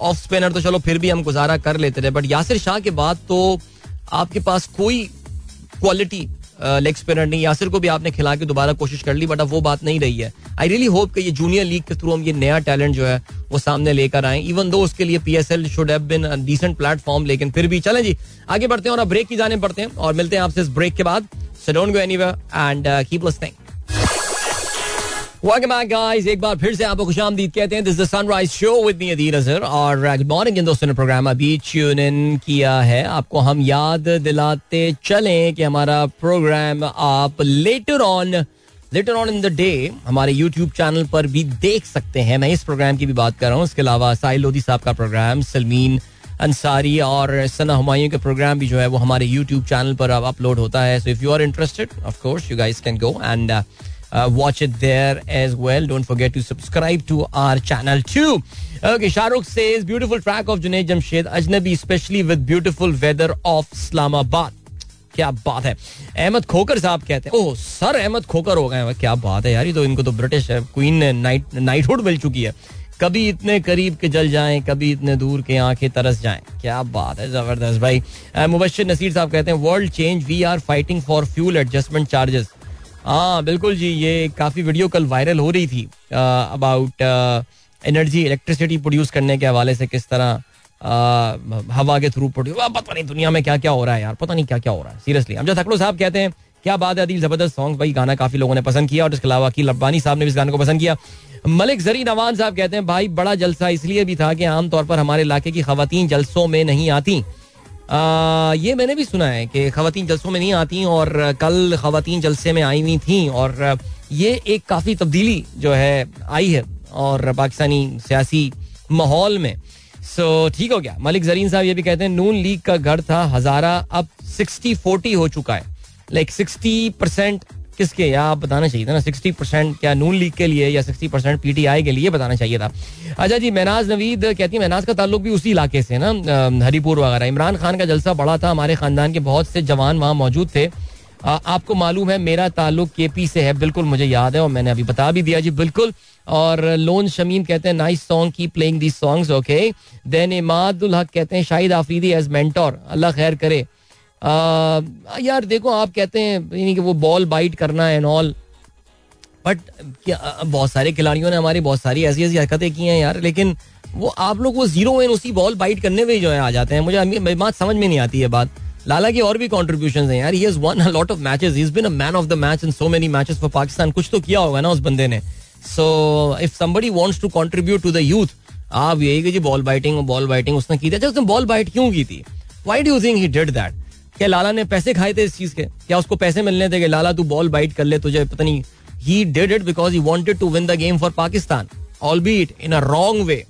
ऑफ़ स्पिनर तो चलो फिर भी हम गुजारा कर लेते थे बट यासिर शाह के बाद तो आपके पास कोई क्वालिटी लेग स्पिनर नहीं। यासिर को भी आपने खिला के दोबारा कोशिश कर ली बट अब वो बात नहीं रही है। आई रियली होप कि ये जूनियर लीग के थ्रू हम ये नया टैलेंट जो है, वो सामने लेकर आए। इवन दो उसके लिए P S L should have been decent platform लेकिन फिर भी चलें जी, आगे बढ़ते हैं और अब ब्रेक की जाने पड़ते हैं, और मिलते हैं आपसे इस ब्रेक के बाद। So don't go anywhere and keep listening welcome back guys एक बार फिर से आपको खुशामदीद कहते हैं। This the sunrise show with me Adeel Azhar और गुड मॉर्निंग इन दोस्तों ने प्रोग्राम अभी ट्यून इन किया है। आपको हम याद दिलाते चलें कि हमारा प्रोग्राम आप later on later on in the day हमारे यूट्यूब चैनल पर भी देख सकते हैं। मैं इस प्रोग्राम की भी बात कर रहा हूँ। इसके अलावा साहिल लोधी साहब का प्रोग्राम सलमीन अंसारी और सना हुमायूं का प्रोग्राम भी जो है वो हमारे यूट्यूब चैनल पर अब अपलोड होता है। So if you are interested of course you guys can go and Watch it there as well. Don't forget to subscribe to our channel too. Okay, Shahrukh says beautiful track of Junaid Jamshed Ajnabi, especially with beautiful weather of Islamabad. क्या बात है अहमद खोकर साहब कहते हैं oh sir Ahmad खोकर हो गए क्या बात है यार ये तो इनको तो ब्रिटिश है क्वीन ने नाइट नाइटहुड मिल चुकी है कभी इतने करीब के जल जाएँ कभी इतने दूर के आँखें तरस जाएँ क्या बात है ज़बरदस्त भाई मुबशर नसीर साहब कहते हैं world change we are fighting for fuel adjustment charges हाँ बिल्कुल जी, ये काफ़ी वीडियो कल वायरल हो रही थी अबाउट एनर्जी इलेक्ट्रिसिटी प्रोड्यूस करने के हवाले से किस तरह हवा के थ्रू प्रोड्यूस पता नहीं दुनिया में क्या क्या हो रहा है यार, पता नहीं क्या क्या हो रहा है सीरियसली हम जो थकलो साहब कहते हैं, क्या बात है अदील, ज़बरदस्त सॉन्ग भाई, गाना काफ़ी लोगों ने पसंद किया और इसके अलावा अकील रब्बानी साहब ने भी इस गाने को पसंद किया। मलिक जरी नवान साहब कहते हैं, भाई, बड़ा जलसा इसलिए भी था कि आमतौर पर हमारे इलाके की खातन जलसों में नहीं आती ये मैंने भी सुना है कि खातन जलसों में नहीं आती और कल खातन जलसे में आई हुई थी और ये एक काफ़ी तब्दीली जो है, आई है और पाकिस्तानी सियासी माहौल में। सो ठीक हो गया। मलिक जरीन साहब ये भी कहते हैं, नून लीग का घर था, हजारा अब सिक्सटी फोर्टी हो चुका है। लाइक सिक्सटी परसेंट किसके? या आप बताना चाहिए था ना सिक्सटी परसेंट क्या नून लीग के लिए या सिक्सटी परसेंट पीटीआई के लिए बताना चाहिए था। अच्छा जी महनाज नवीद कहती है महनाज का ताल्लुक भी उसी इलाके से ना हरिपुर वगैरह। इमरान खान का जलसा बड़ा था हमारे खानदान के बहुत से जवान वहाँ मौजूद थे। आ, आपको मालूम है मेरा ताल्लुक के पी से है बिल्कुल मुझे याद है और मैंने अभी बता भी दिया जी बिल्कुल। और लोन शमीम कहते हैं nice song keep playing the songs okay then Imadul Haq कहते हैं शाहिद आफरीदी एज मेंटोर अल्लाह खैर करे। यार, देखो, आप कहते हैं कि वो बॉल बाइट करना एंड ऑल बट बहुत सारे खिलाड़ियों ने हमारी बहुत सारी ऐसी ऐसी हरकतें की हैं यार, लेकिन वो, आप लोग, वो ज़ीरो इन उसी बॉल बाइट करने में जो है आ जाते हैं। मुझे बात समझ में नहीं आती है बात। लाला की और भी कॉन्ट्रीब्यूशन है यार। Has won lot of matches is been a man of the match in so many matches for Pakistan कुछ तो किया होगा ना उस बंदे ने। So if somebody wants to contribute to the youth आप यही कि जी बॉल बाइटिंग बॉल बाइटिंग उसने की थी। अच्छा उसने बॉल बाइट क्यों की थी? Why do think he did that क्या लाला ने पैसे खाए थे इस चीज़ के? क्या उसको पैसे मिलने थे कि, लाला, तू बॉल बाइट कर ले, तुझे पता नहीं he did it because he wanted to win the game for Pakistan all be it in a wrong way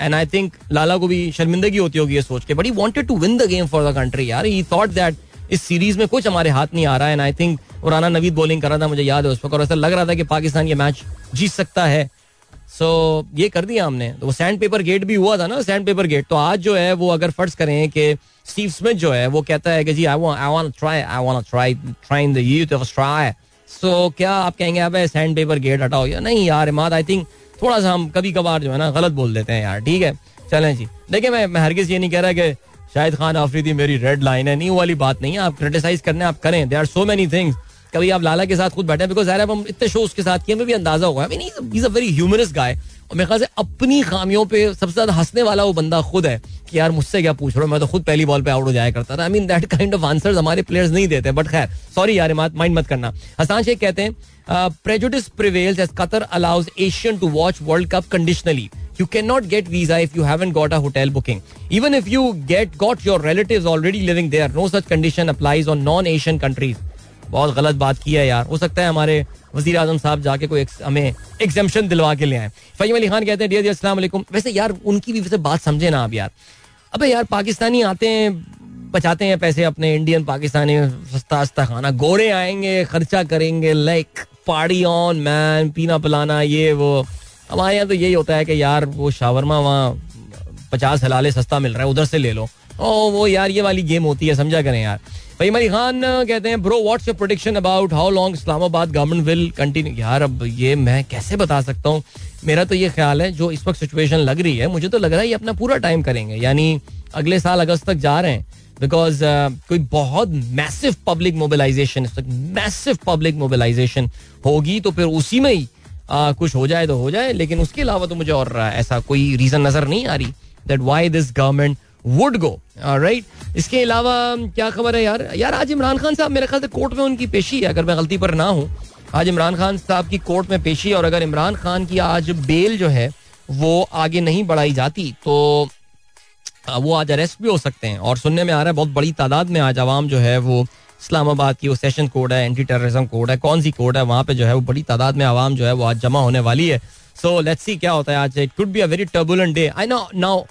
and I think Lala को भी शर्मिंदगी होती होगी ये सोच के but he wanted to win the game for the country यार. He thought that इस सीरीज़ में कुछ हमारे हाथ नहीं आ रहा है. And I think Rana Naveed bowling कर रहा था, मुझे याद है उस वक्त, और ऐसा लग रहा था कि पाकिस्तान ये मैच जीत सकता है। सो so, ये कर दिया हमने। तो वो सैंड पेपर गेट भी हुआ था ना सैंड पेपर गेट तो आज जो है वो अगर फ़र्ज़ करें कि स्टीव स्मिथ जो है वो कहता है कि जी I want try I want try trying the youth of try so क्या आप कहेंगे अब सैंड पेपर गेट हटाओ? या नहीं यार इमाद आई थिंक थोड़ा सा हम कभी कभार जो है ना गलत बोल देते हैं यार ठीक है? चलें जी। देखिए मैं मैं हरगिज ये नहीं कह रहा कि शाहिद खान आफरीदी मेरी रेड लाइन है नहीं वाली बात नहीं है। आप क्रिटिसाइज करने आप करें। They are so many things कभी आप लाला के साथ खुद बैठे बिकॉज़ हम इतने शो उसके साथ किए, हमें भी अंदाज़ा होगा। Is a very humorous guy और मेरे ख्याल से अपनी खामियों पे सबसे ज़्यादा हंसने वाला वो बंदा खुद है, कि यार मुझसे क्या पूछ रहा हो? मैं तो खुद पहली बॉल पे आउट हो जाया करता था। I mean that kind of answers हमारे प्लेयर्स नहीं देते बट खैर सॉरी यार माइंड मत करना। हसान शेख कहते हैं prejudice prevails as Qatar allows Asian to watch world cup conditionally you cannot get visa if you haven't got a hotel booking. Even if you get, got your relatives already living there, no such condition applies on non asian countries. बहुत गलत बात की है यार। हो सकता है हमारे वज़ीर आज़म साहब जाके कोई हमें एग्जामेशन दिलवा के ले आए। फहीम अली खान कहते हैं अस्सलाम वैसे यार, उनकी भी वैसे बात समझे ना आप यार। अबे यार, पाकिस्तानी आते हैं, बचाते हैं पैसे अपने इंडियन पाकिस्तानी, सस्ता सस्ता खाना। गोरे आएँगे, खर्चा करेंगे लाइक पार्टी ऑन मैन पीना पिलाना, ये, वो। हमारे यहाँ तो यही होता है कि यार, वो शावरमा वहाँ पचास हलाले सस्ता मिल रहा है, उधर से ले लो। ओ, वो यार, ये वाली गेम होती है, समझा करें यार। भाई मरी खान कहते हैं bro what's your prediction about how long Islamabad government will continue यार अब ये मैं कैसे बता सकता हूँ? मेरा तो ये ख्याल है जो इस वक्त सिचुएशन लग रही है मुझे तो लग रहा है ये अपना पूरा टाइम करेंगे। यानी अगले साल अगस्त तक जा रहे हैं। बिकॉज़ uh, कोई बहुत मैसिव पब्लिक मोबिलाइजेशन इस वक्त मैसिव पब्लिक मोबिलाइजेशन होगी तो फिर उसी में ही uh, कुछ हो जाए तो हो जाए। लेकिन उसके अलावा तो मुझे और uh, ऐसा कोई रीजन नज़र नहीं आ रही that why this government would go right इसके अलावा क्या खबर है यार? यार, आज इमरान खान साहब मेरे ख्याल से कोर्ट में उनकी पेशी है, अगर मैं गलती पर ना हूँ। आज इमरान खान साहब की कोर्ट में पेशी और अगर इमरान खान की आज बेल जो है, वो आगे नहीं बढ़ाई जाती तो वो आज अरेस्ट भी हो सकते हैं। और सुनने में आ रहा है, बहुत बड़ी तादाद में आज आवाम जो है, वो इस्लामाबाद की वो सेशन कोड है एंटी टेररिज्म कोड है, कौन सी कोड है, वहाँ पे जो है, वो बड़ी तादाद में आवाम जो है, वो आज जमा होने वाली है। सो लेट्स सी क्या होता है आज। It could be a very turbulent day I know now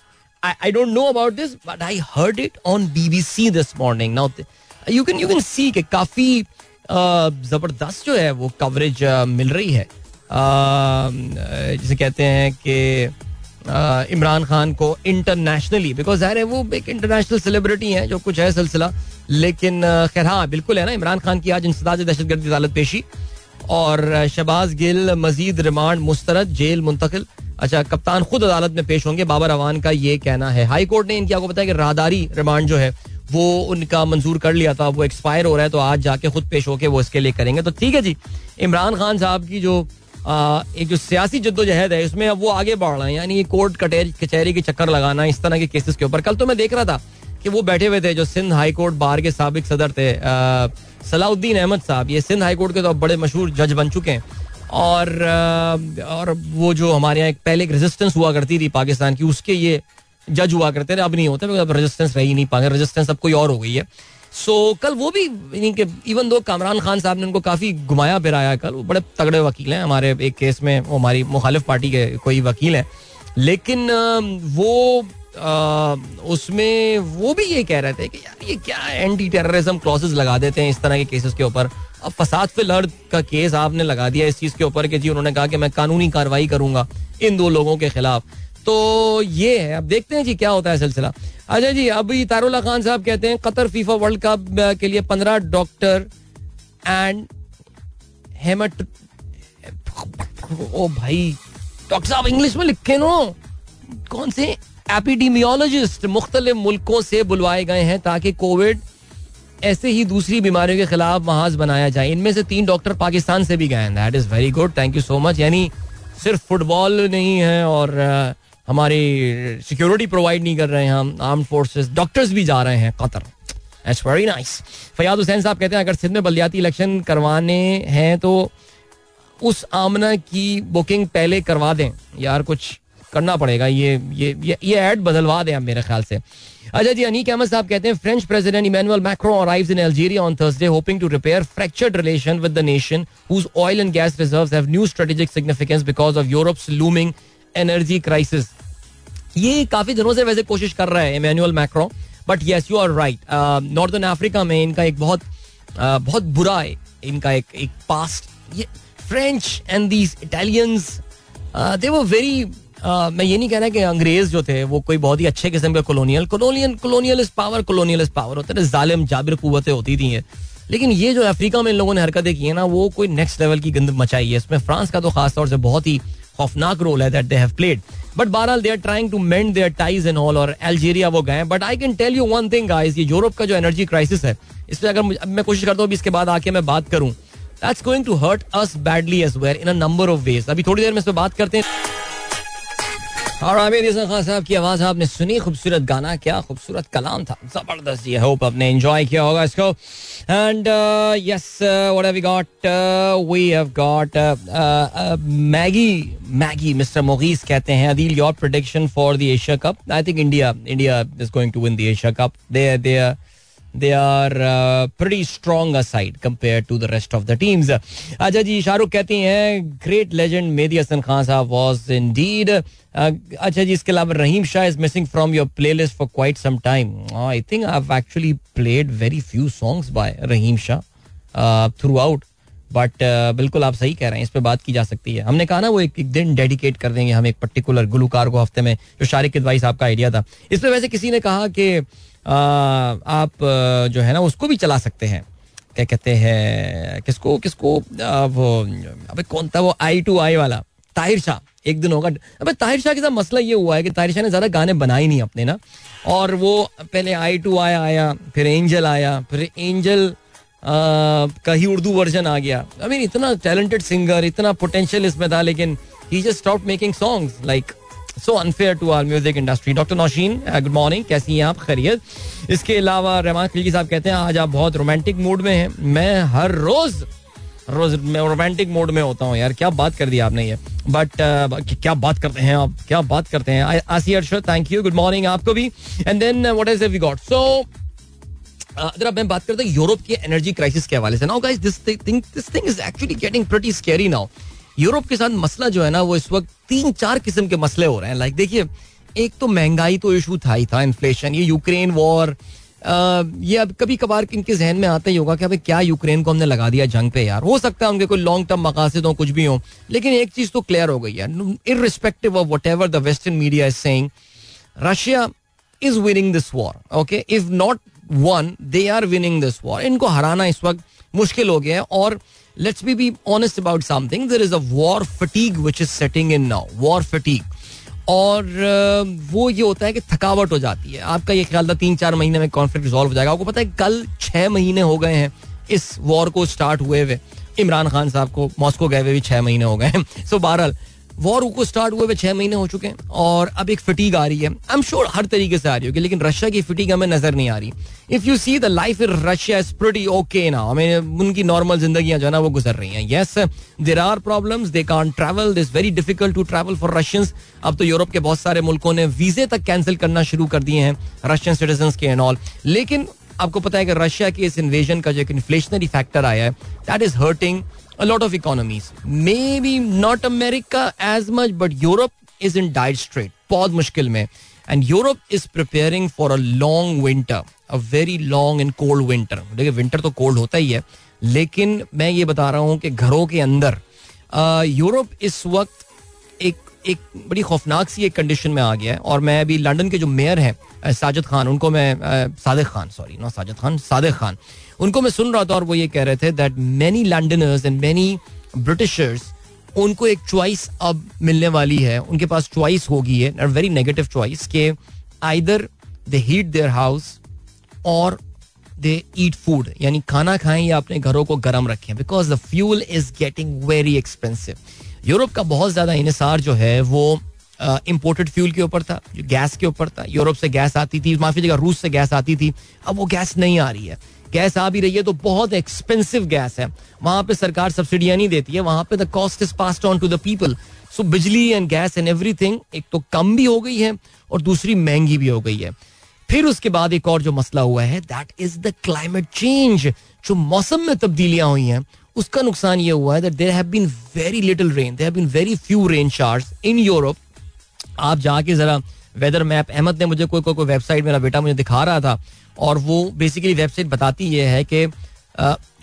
I, I don't know about this, but I heard it on BBC this morning. Now you can you can see कि काफ़ी ज़बरदस्त जो है वो कवरेज मिल रही है। जिसे कहते हैं कि इमरान खान को इंटरनेशनली बिकॉज़ है वो एक इंटरनेशनल सेलिब्रिटी है जो कुछ है सिलसिला। लेकिन खैर हाँ बिल्कुल है ना इमरान खान की आज इंसदाज दहशत गर्दी अदालत पेशी और शहबाज गिल मजीद रिमांड मुस्तरद जेल मुंतकिल अच्छा कप्तान खुद अदालत में पेश होंगे। बाबर अवान का ये कहना है। हाई कोर्ट ने इनकी आपको बताया कि राहदारी रिमांड जो है वो उनका मंजूर कर लिया था। वो एक्सपायर हो रहा है तो आज जाके खुद पेश होके वो इसके लिए करेंगे। तो ठीक है जी इमरान खान साहब की जो आ, एक जो सियासी जद्दोजहद है उसमें अब वो आगे बढ़ रहे हैं। यानी कोर्ट कचहरी के चक्कर लगाना इस तरह के केसेस के ऊपर। कल तो मैं देख रहा था कि वो बैठे हुए थे जो सिंध हाई कोर्ट बार के सबक सदर थे। सलाउद्दीन अहमद साहब ये सिंध हाई कोर्ट के तो बड़े मशहूर जज बन चुके हैं। और और वो जो हमारे यहाँ एक पहले एक रेजिस्टेंस हुआ करती थी पाकिस्तान की उसके ये जज हुआ करते थे अब नहीं होते अब रेजिस्टेंस रही नहीं पाएँगे रेजिस्टेंस अब कोई और हो गई है। सो so, कल वो भी इवन दो कामरान खान साहब ने उनको काफ़ी घुमाया फिराया कल वो बड़े तगड़े वकील हैं हमारे एक केस में वो हमारी मुखालिफ पार्टी के कोई वकील हैं। लेकिन वो उसमें वो भी ये कह रहे थे कि यार, ये क्या एंटी टेररिज्म क्लॉसेस लगा देते हैं इस तरह के केसेस के ऊपर? अब फसाद फिल का केस आपने लगा दिया इस चीज़ के ऊपर कि जी उन्होंने कहा कि मैं कानूनी कार्रवाई करूँगा इन दो लोगों के खिलाफ। तो ये है, अब देखते हैं जी क्या होता है सिलसिला। अच्छा जी, अभी तारुल्ला खान साहब कहते हैं, कतर फीफा वर्ल्ड कप के लिए पंद्रह डॉक्टर एंड हेमट ओ भाई, डॉक्टर साहब, इंग्लिश में लिखे नो? कौन से एपिडीमियोलॉजिस्ट मुख्तलिफ़ मुल्कों से बुलवाए गए हैं ताकि कोविड ऐसे ही दूसरी बीमारियों के खिलाफ महाज बनाया जाए। इनमें से तीन डॉक्टर पाकिस्तान से भी गए हैं। That is very good thank you so much यानी सिर्फ़ फुटबॉल नहीं है और हमारी सिक्योरिटी प्रोवाइड नहीं कर रहे हैं हम आर्म फोर्सेस डॉक्टर्स भी जा रहे हैं Qatar. It's very nice Fayyad Hussain साहब कहते हैं, अगर सिंध में बलियाती इलेक्शन करवाने हैं तो उस आमना की बुकिंग पहले करवा दें। यार कुछ करना पड़ेगा। ये ये ये, ये ऐड बदलवा दें मेरे ख्याल से। अच्छा जी अनीक अहमद साहब कहते हैं French president Emmanuel Macron arrives in Algeria on Thursday hoping to repair fractured relation with the nation whose oil and gas reserves have new strategic significance because of Europe's looming energy crisis ये काफ़ी दिनों से वैसे कोशिश कर रहा है Emmanuel Macron but yes you are right northern Africa में इनका एक बहुत uh, बहुत बुरा है। इनका एक एक past French and these Italians they were very मैं ये नहीं कहना कि अंग्रेज़ जो थे, वो कोई बहुत ही अच्छे किस्म के colonial colonial colonial power colonial is power होते थे, जालिम, जाबिर कुतें होती थी हैं लेकिन ये जो अफ्रीका में इन लोगों ने हरकतें की है ना, वो कोई नेक्स्ट लेवल की गंद मचाई है। इसमें फ्रांस का तो खास तौर से बहुत ही खौफनाक रोल है that they have played but बहरहाल they are trying to mend their ties in all और अल्जीरिया वो गए but I can tell you one thing guys ये यूरोप का जो एनर्जी क्राइसिस है, इस पर अगर मैं कोशिश करता हूँ इसके बाद आके मैं बात करूँ। That's going to hurt us badly as we're in a number of ways अभी थोड़ी देर में इस पर बात करते हैं। और आमिर खान साहब की आवाज़ आपने सुनी, खूबसूरत गाना क्या, खूबसूरत कलाम था, ज़बरदस्त जी होप आपने एंजॉय किया होगा इसको। And yes what have we got we have got Maggie Maggie mister Moggies कहते हैं Adeel your prediction for the Asia cup I think India India is going to win the Asia cup they they they are uh, pretty strong aside compared to the rest of the teams. अच्छा जी शाहरुख कहती हैं great legend Mehdi Hasan Khan साहब was indeed अच्छा जी इसके अलावा Rahim Shah is missing from your playlist for quite some time I think I have actually played very few songs by Rahim Shah throughout but बिल्कुल आप सही कह रहे हैं इस पर बात की जा सकती है हमने कहा ना वो एक, एक दिन डेडिकेट कर देंगे हम एक पर्टिकुलर गुलकार को हफ़्ते में जो शारिक किदवाई साहब का आइडिया था इस पर वैसे किसी ने कहा कि आप जो है ना, उसको भी चला सकते हैं। क्या कहते हैं, किसको किसको वो, अबे कौन था वो, आई टू आई वाला? ताहिर शाह। एक दिन होगा। अबे ताहिर शाह के साथ मसला ये हुआ है कि ताहिर शाह ने ज़्यादा गाने बनाए नहीं अपने ना। और वो पहले आई टू आई आया, फिर एंजल आया, फिर एंजल का ही उर्दू वर्जन आ गया। आई मीन इतना टैलेंटेड सिंगर इतना पोटेंशियल इसमें था, लेकिन he just stop making songs like so unfair to our music industry doctor Nausheen good morning कैसी हैं आप? खैरियत। इसके अलावा रहमान खिलकी साहब कहते हैं आज आप बहुत रोमांटिक मूड में हैं। मैं हर रोज रोज मैं रोमांटिक मोड में होता हूँ यार। क्या बात कर दी आपने ये। बट uh, क्या बात करते हैं आप? क्या बात करते हैं? आसी Arshad thank you good morning आपको भी। And then what is we got so अब मैं बात करता हूँ यूरोप की एनर्जी क्राइसिस के हवाले से। Now guys this thing this thing is actually getting pretty scary now Europe के साथ मसला जो है ना, वो इस वक्त तीन चार किस्म के मसले हो रहे हैं। लाइक देखिए, एक तो महँगाई तो इशू था ही था इन्फ्लेशन ये यूक्रेन वॉर ये अब कभी कभार इनके जहन में आता ही होगा कि अभी क्या यूक्रेन को हमने लगा दिया जंग पे यार। हो सकता है उनके कोई लॉन्ग टर्म मकासद हो, कुछ भी हो, लेकिन एक चीज़ तो क्लियर हो गई है। In respective of whatever the western media is saying Russia is winning this war okay if not won they are winning this war इनको हराना इस वक्त मुश्किल हो गया है और let's be be honest about something there is a war fatigue which is setting in now war fatigue और वो ये होता है कि थकावट हो जाती है। आपका ये ख्याल था तीन चार महीने में कॉन्फ्लिक्ट रिजॉल्व हो जाएगा। आपको पता है, कल छः महीने हो गए हैं इस वॉर को स्टार्ट हुए हुए। इमरान खान साहब को मॉस्को गए हुए भी छः महीने हो गए हैं। सो बहरहाल वॉर को स्टार्ट हुए छह महीने हो चुके हैं और अब एक फिटीग आ रही है। आई एम श्योर हर तरीके से आ रही होगी, लेकिन रशिया की फिटीग हमें नज़र नहीं आ रही। If you see the life in Russia is pretty okay ना हमें उनकी नॉर्मल जिंदगियाँ जो है ना, वो गुजर रही हैं। Yes there are problem they can't travel this very difficult to travel for Russians अब तो यूरोप के बहुत सारे मुल्कों ने वीजे तक कैंसिल करना शुरू कर दिए हैं रशियन सिटीजन के एंड ऑल लेकिन आपको पता है कि रशिया के इस इन्वेजन का जो एक इन्फ्लेशनरी फैक्टर आया है that is hurting a lot of economies. Maybe not America as much, but Europe is in dire strait. बहुत मुश्किल में and Europe is preparing for a long winter a very long and cold winter देखिए winter तो cold होता ही है लेकिन मैं ये बता रहा हूँ कि घरों के अंदर यूरोप इस वक्त एक एक बड़ी खौफनाक सी एक कंडीशन में आ गया है और मैं अभी लंदन के जो मेयर हैं साजिद खान, उनको मैं सादिक खान सॉरी नॉट साजिद खान, सादिक खान, उनको मैं सुन रहा था और वो ये कह रहे थे that many Londoners and many Britishers उनको एक चॉइस अब मिलने वाली है, उनके पास चॉइस होगी है वेरी नेगेटिव चॉइस के either they heat their house और दे ईट फ़ूड यानी खाना खाएँ या अपने घरों को गर्म रखें because the fuel is getting very expensive Europe का बहुत ज़्यादा इनसार जो है वो इम्पोर्टेड फ्यूल के ऊपर था, जो गैस के ऊपर था। यूरोप से गैस आती थी, माफ़ी जगह रूस से गैस आती थी। अब वो गैस नहीं आ रही है। गैस आ भी रही है तो बहुत एक्सपेंसिव गैस है। वहाँ पे सरकार सब्सिडियाँ नहीं देती है, वहाँ पे the cost is passed on to the people so बिजली एंड गैस एंड एवरीथिंग एक तो कम भी हो गई है और दूसरी महँगी भी हो गई है। फिर उसके बाद एक और जो मसला हुआ है that is the climate change जो मौसम में तब्दीलियाँ हुई हैं उसका नुकसान ये हुआ है that there have been very little rain there have been very few rain showers in Europe आप जाके जरा वेदर मैप अहमद ने मुझे कोई कोई, कोई वेबसाइट मेरा बेटा मुझे दिखा रहा था और वो बेसिकली वेबसाइट बताती ये है कि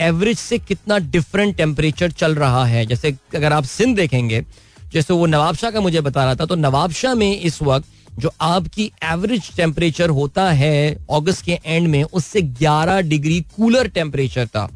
एवरेज से कितना डिफरेंट टेम्परेचर चल रहा है। जैसे अगर आप सिंध देखेंगे जैसे वो नवाबशाह का मुझे बता रहा था तो नवाबशाह में इस वक्त जो आपकी एवरेज टेम्परेचर होता है अगस्त के एंड में उससे 11 डिग्री कूलर टेम्परेचर था।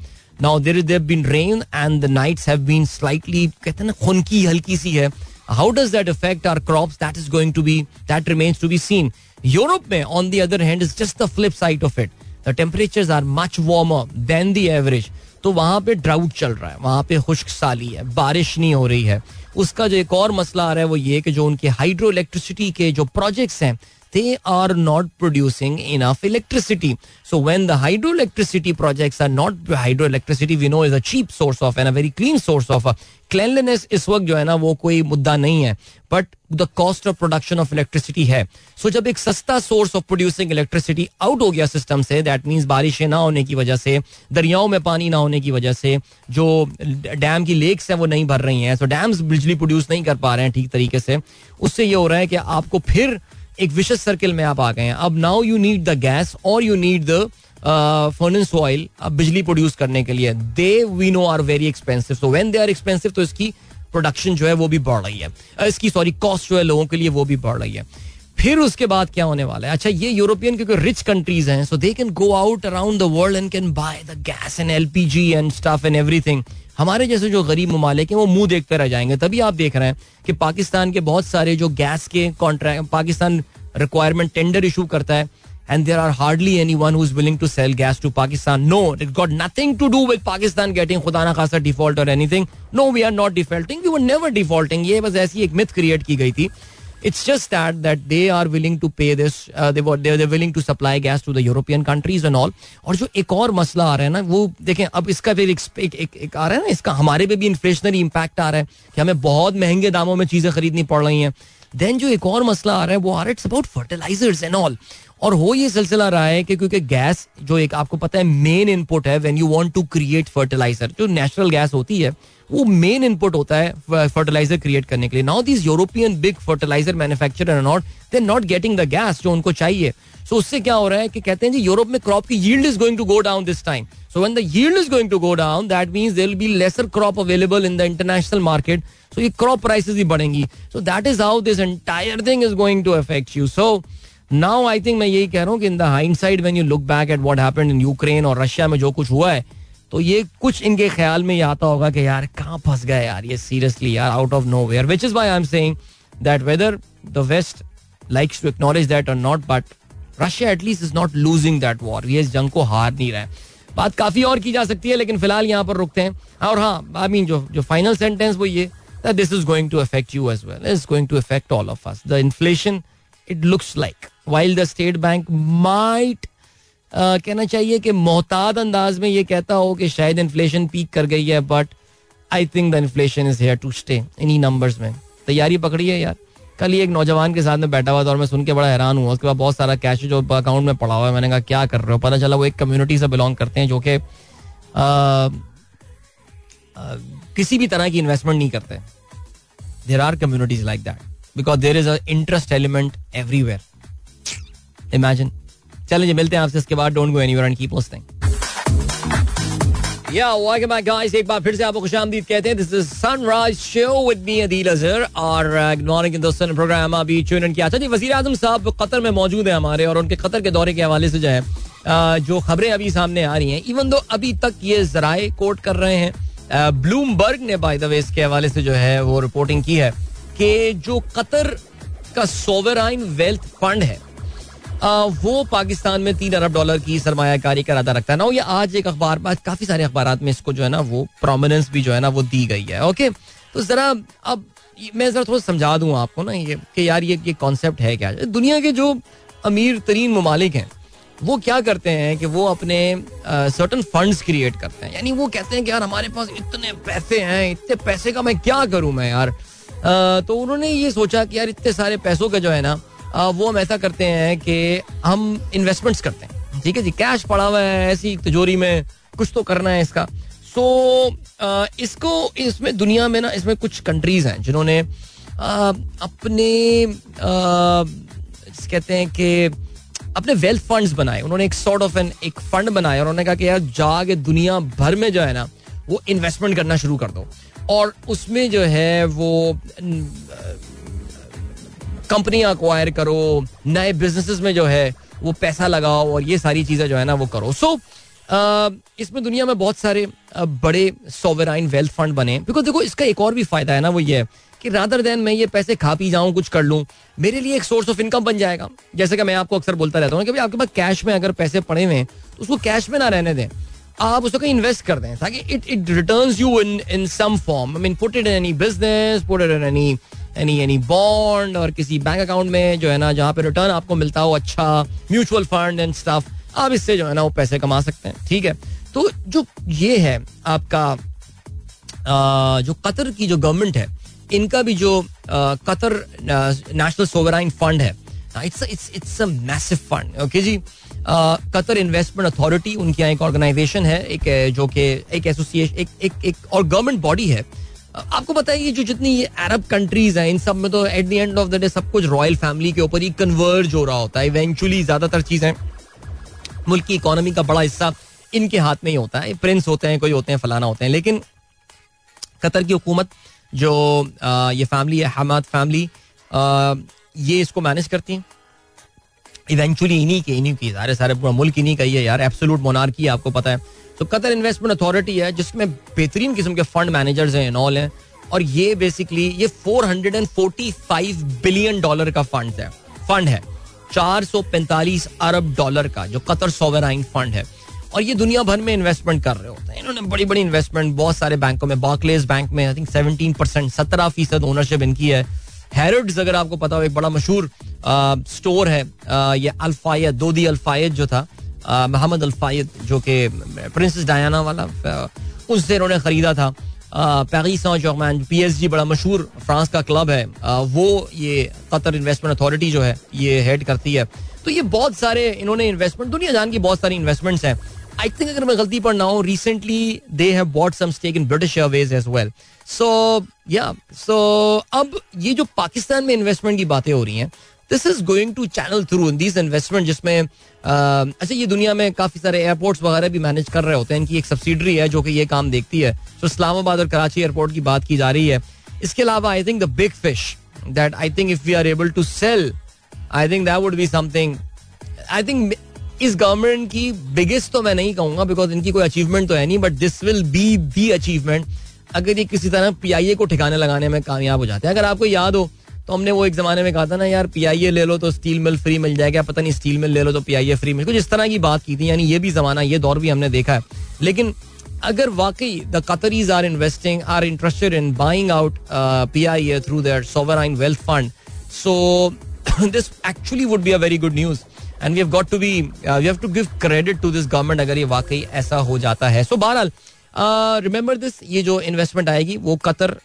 Now there there been rain and the nights have been slightly कहते ना, खुनकी, हल्की सी है। How does that affect our crops that is going to be that remains to be seen Europe में on the other hand is just the flip side of it the temperature are much warmer than the average तो वहाँ पे drought चल रहा है, वहाँ पे खुश्क साली है, बारिश नहीं हो रही है। उसका जो एक और मसला आ रहा है, वो ये कि जो उनके हाइड्रो इलेक्ट्रिसिटी के जो प्रोजेक्ट्स हैं they are not producing enough electricity. So when the hydroelectricity projects are not hydroelectricity, we know is a cheap source of and a very clean source of. cleanliness इस वक्त जो है ना वो कोई मुद्दा नहीं है but the cost of production of electricity है सो so, जब एक सस्ता source of producing electricity out हो गया सिस्टम से दैट मीन्स बारिशें ना होने की वजह से दरियाओं में पानी ना होने की वजह से जो डैम की लेक्स हैं वो नहीं भर रही हैं सो डैम्स बिजली प्रोड्यूस नहीं कर पा रहे हैं ठीक तरीके से उससे ये हो रहा है कि आपको फिर एक विशेष सर्किल में आप आ गए हैं। अब now you need the gas और you need the furnace oil अब बिजली प्रोड्यूस करने के लिए। They we know are very expensive so when they are expensive तो इसकी प्रोडक्शन जो है वो भी बढ़ रही है। इसकी सॉरी कॉस्ट जो है लोगों के लिए वो भी बढ़ रही है। फिर उसके बाद क्या होने वाला है अच्छा ये यूरोपियन क्योंकि रिच कंट्रीज़ हैं so they can go out around the world and can buy the gas and L P G and stuff and everything हमारे जैसे जो गरीब ममालिक हैं वो मुँह देखते रह जाएँगे तभी आप देख रहे हैं कि पाकिस्तान के बहुत सारे जो गैस के contract Pakistan requirement tender issue करता है and there are hardly anyone who's willing to sell gas to Pakistan no it got nothing to do with Pakistan getting खुदा ना खासा default or anything. No, we are not defaulting. We were never defaulting. ये बस ऐसी एक myth create की गई थी. It's just that that they are willing to pay this. Uh, they they they're willing to supply gas to the European countries and all. और जो एक और मसला आ रहा है ना वो देखें अब इसका फिर एक, एक, एक, एक आ रहा है ना इसका हमारे पे भी इन्फ्लेशनरी इम्पैक्ट आ रहा है कि हमें बहुत महँगे दामों में चीज़ें खरीदनी पड़ रही हैं देन जो एक और मसला आ रहा है वो आ रहा है it's about fertilisers and all और हो ये सिलसिला रहा है कि क्योंकि गैस जो एक आपको पता है मेन इनपुट है when you want to create fertiliser जो नेचुरल गैस होती है, वो मेन इनपुट होता है फर्टिलाइज़र क्रिएट करने के लिए। Now these European big fertiliser manufacturer not they not getting the gas जो उनको चाहिए। सो उससे क्या हो रहा है कि कहते हैं जी यूरोप में क्रॉप की yield is going to go down this time so when the yield is going to go down that means there be lesser crop available in the international market so ये crop prices ही बढ़ेंगी। So that is how this entire thing is going to affect you so now I think मैं यही कह रहा हूँ कि in the hindsight when you look back at what happen in Ukraine और रशिया में जो कुछ हुआ है तो ये कुछ इनके ख्याल में ये आता होगा कि यार कहाँ फंस गए यार ये सीरियसली यार out of nowhere which is why I am saying that whether the west likes to acknowledge that और not but Russia at least is not losing that war ये इस जंग को हार नहीं रहा है बात काफ़ी और की जा सकती है लेकिन फ़िलहाल यहाँ पर रुकते हैं और हाँ आई मीन जो जो फाइनल सेंटेंस वो ये that this is going to affect you as well. It's going to affect all of us. The inflation, it looks the state bank might uh, कहना चाहिए कि मोहताद अंदाज में ये कहता हो कि शायद इन्फ्लेशन पीक कर गई है but I think the inflation is here to stay इन्हीं नंबर्स में। तैयारी पकड़ी है यार। कल ही एक नौजवान के साथ में बैठा हुआ था और मैं सुन के बड़ा हैरान हुआ। उसके बाद बहुत सारा कैश जो अकाउंट में पड़ा हुआ है। मैंने कहा क्या कर रहे हो? पता चला वो एक कम्युनिटी से बिलोंग करते हैं जो कि किसी भी तरह की इन्वेस्टमेंट नहीं करते। There are communities like that because there is a interest element everywhere imagine चलें जी, मिलते हैं आपसे इसके बाद. Don't go anywhere and keep listening yeah guys एक बार फिर से आपको खुशामदीद कहते हैं. This is sunrise show with me Adeel Azhar और गुड मॉर्निंग प्रोग्राम अभी ट्यून किया. अच्छा जी वज़ीर आज़म साहब कतर में मौजूद है हमारे और उनके कतर के दौरे के हवाले से जो है जो खबरें अभी सामने आ रही हैं. इवन दो अभी तक ये जराए कोट कर रहे हैं ब्लूमबर्ग ने बाय द वे इसके हवाले से जो है वो रिपोर्टिंग की है कि जो कतर का सोवराइन वेल्थ फंड है वो पाकिस्तान में तीन अरब डॉलर की सरमाकारी का इरादा रखता है। ना ये आज एक अखबार आज काफ़ी सारे अखबार में इसको जो है ना वो प्रोमिनेंस भी जो है ना वो दी गई है। ओके तो जरा अब मैं जरा थोड़ा समझा दूँ आपको ना ये कि यार ये ये कॉन्सेप्ट है क्या? दुनिया के जो अमीर तरीन ममालिक हैं वो क्या करते हैं कि वो अपने सर्टन फंड्स क्रिएट करते हैं। यानी वो कहते हैं कि यार हमारे पास इतने पैसे हैं इतने पैसे का मैं क्या करूँ मैं यार? आ, तो उन्होंने ये सोचा कि यार इतने सारे पैसों का जो है ना वो हम ऐसा करते हैं कि हम इन्वेस्टमेंट्स करते हैं। ठीक है जी? कैश पड़ा हुआ है ऐसी तिजोरी में कुछ तो करना है इसका। सो so, इसको इसमें दुनिया में ना इसमें कुछ कंट्रीज़ हैं जिन्होंने अपने कहते हैं कि अपने वेल्थ फंड्स बनाए। उन्होंने एक सॉर्ट ऑफ़ एन एक फंड बनाया उन्होंने कहा कि यार जाके दुनिया भर में जो है ना वो इन्वेस्टमेंट करना शुरू कर दो। और उसमें जो है वो कंपनी अक्वायर करो नए बिजनेसेस में जो है वो पैसा लगाओ और ये सारी चीज़ें जो है ना वो करो। सो so, इसमें दुनिया में बहुत सारे बड़े सोवराइन वेल्थ फंड बने। बिकॉज़ देखो इसका एक और भी फ़ायदा है ना वो ये है कि रादर देन मैं ये पैसे खा पी जाऊँ कुछ कर लूँ मेरे लिए एक सोर्स ऑफ़ इनकम बन जाएगा। जैसे कि मैं आपको अक्सर बोलता रहता हूँ कि आपके पास कैश में अगर पैसे पड़े हुए हैं तो उसको कैश में ना रहने दें। आप उसको कहीं इन्वेस्ट कर दें ताकि it it return you in in some form I mean put it in any business put it in any any any bond और किसी बैंक अकाउंट में जो है ना जहाँ पे रिटर्न आपको मिलता हो अच्छा म्यूचुअल फंड एंड स्टफ़ आप इससे जो है ना वो पैसे कमा सकते हैं ठीक है? तो जो ये है आपका आ, जो कतर की जो गवर्नमेंट है इनका भी जो कतर नेशनल सोवराइन फंड है it's it's it's a massive fund okay ji? Qatar investment authority उनकी यहाँ एक ऑर्गेनाइजेशन है एक जो कि एक एसोसिएशन एक एक एक और गवर्नमेंट बॉडी है आपको पता है ये जो जितनी ये अरब कंट्रीज़ हैं इन सब में तो at the end of the day सब कुछ रॉयल फैमिली के ऊपर ही कन्वर्ज हो रहा होता है। इवेंचुअली ज़्यादातर चीज़ें मुल्क की इकोनॉमी का बड़ा हिस्सा इनके हाथ में ही होता है। प्रिंस होते हैं कोई होते हैं फलाना होते हैं। लेकिन कतर की हुकूमत जो आ, ये फैमिली है हमाद फैमिली आ, ये इसको मैनेज करती हैं। इवेंचुअली इन्हीं के इन्हीं की सारे सारे पूरा मुल्क इन्हीं का ही है यार। एब्सोलूट मोनार्की आपको पता है। तो कतर इन्वेस्टमेंट अथॉरिटी है जिसमें बेहतरीन किस्म के फंड मैनेजर्स हैं इनऑल हैं और ये बेसिकली ये 445 बिलियन डॉलर का फंड है। फंड है। 445 अरब डॉलर का जो कतर सोवराइन फंड है। और ये दुनिया भर में इन्वेस्टमेंट कर रहे होते हैं। इन्होंने बड़ी बड़ी इन्वेस्टमेंट बहुत सारे बैंकों में बाकलेस बैंक में आई थिंक सेवनटीन परसेंट सत्रह फ़ीसद ओनरशिप इनकी है। हैरड्स अगर आपको पता हो एक बड़ा मशहूर स्टोर है आ, ये अल्फायद दोदी अल्फायद जो था मोहम्मद अल्फायद, जो कि प्रिंसेस डायना वाला उससे इन्होंने खरीदा था। Paris Germain P S G बड़ा मशहूर फ्रांस का क्लब है। वो ये कतर इन्वेस्टमेंट अथॉरिटी जो है, ये हेड करती है। तो ये बहुत सारे इन्होंने इन्वेस्टमेंट दुनिया जान की बहुत सारी इन्वेस्टमेंट्स हैं। आई थिंक अगर मैं गलती पर ना हूँ recently they have bought some stake in British Airways as well so yeah so अब ये जो पाकिस्तान में इन्वेस्टमेंट की बातें हो रही हैं this is going to channel through this investment जिसमें अच्छा ये दुनिया में काफ़ी सारे एयरपोर्ट्स वगैरह भी मैनेज कर रहे होते हैं। इनकी एक सब्सिडरी है जो कि ये काम देखती है। तो इस्लामाबाद और कराची एयरपोर्ट की बात की जा रही है। इसके अलावा I think the big fish that I think if we are able to sell I think that would be something I think इस गवर्नमेंट की बिगेस्ट तो मैं नहीं कहूँगा बिकॉज़ इनकी कोई अचीवमेंट तो है नहीं but this will be the achievement अगर ये किसी तरह पीआईए को ठिकाने लगाने में कामयाब हो जाते हैं। अगर आपको याद हो तो हमने वो एक जमाने में कहा था ना, यार पीआईए ले लो तो स्टील मिल फ्री मिल जाएगा पता नहीं स्टील मिल ले लो तो पीआईए फ्री मिल कुछ इस तरह की बात की थी, यानी ये भी जमाना, ये दौर भी हमने देखा है। लेकिन अगर वाकई the Qataris are investing are interested in buying out P I A through their sovereign wealth fund so this actually would be a very good news and we have got to be we have to give credit to this government अगर ये वाकई ऐसा हो जाता है। सो बहरहाल remember this ये जो इन्वेस्टमेंट आएगी, वो Qatar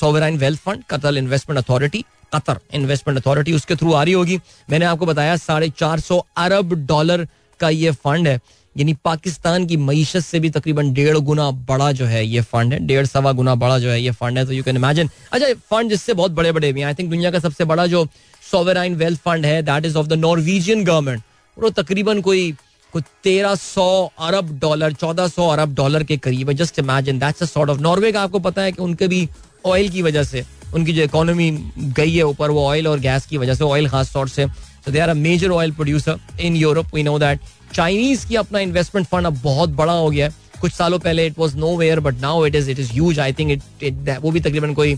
sovereign wealth fund Qatar investment authority Qatar investment authority उसके थ्रू आ रही होगी। मैंने आपको बताया साढ़े चार सौ अरब डॉलर का ये फंड है। यानी पाकिस्तान की मीशत से भी तकरीबन डेढ़ गुना बड़ा जो है ये फंड है। डेढ़ सवा गुना बड़ा जो है ये फंड है। तो यू कैन इमेजिन अच्छा फंड जिससे बहुत बड़े बड़े भी आई थिंक दुनिया का सबसे बड़ा जो सोवराइन वेल्थ फंड है that is of the Norwegian government वो तकरीबन कोई कुछ तेरह सौ अरब डॉलर चौदह सौ अरब डॉलर के करीब है। Just imagine that's a sort of Norway का आपको पता है कि उनके भी ऑयल की वजह से उनकी जो इकोनॉमी गई है ऊपर वो ऑयल और गैस की वजह से ऑयल खास तौर से So they are a major oil producer in Europe. We know that. Chinese की अपना इन्वेस्टमेंट फंड अब बहुत बड़ा हो गया है कुछ सालों पहले it was nowhere but now it is it is huge I think it it वो भी तकरीबन कोई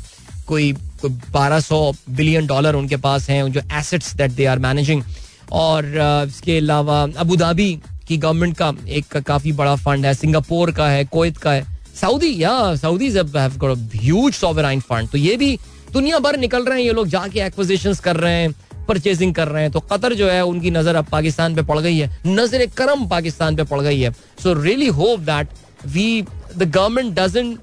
कोई बारह सौ बिलियन डॉलर उनके पास हैं जो assets that they are managing और uh, इसके अलावा अबू धाबी की गवर्नमेंट का एक काफ़ी बड़ा फंड है सिंगापुर का है कोयत का है सऊदी, या, सऊदी ह्यूज सॉवराइन फंड तो ये भी दुनिया भर निकल रहे हैं, ये लोग जाके एक्विजिशंस कर रहे हैं परचेजिंग कर रहे हैं तो कतर जो है, उनकी नज़र अब पाकिस्तान पे पड़ गई है, नज़र करम पाकिस्तान पे पड़ गई है। So really hope that we the government doesn't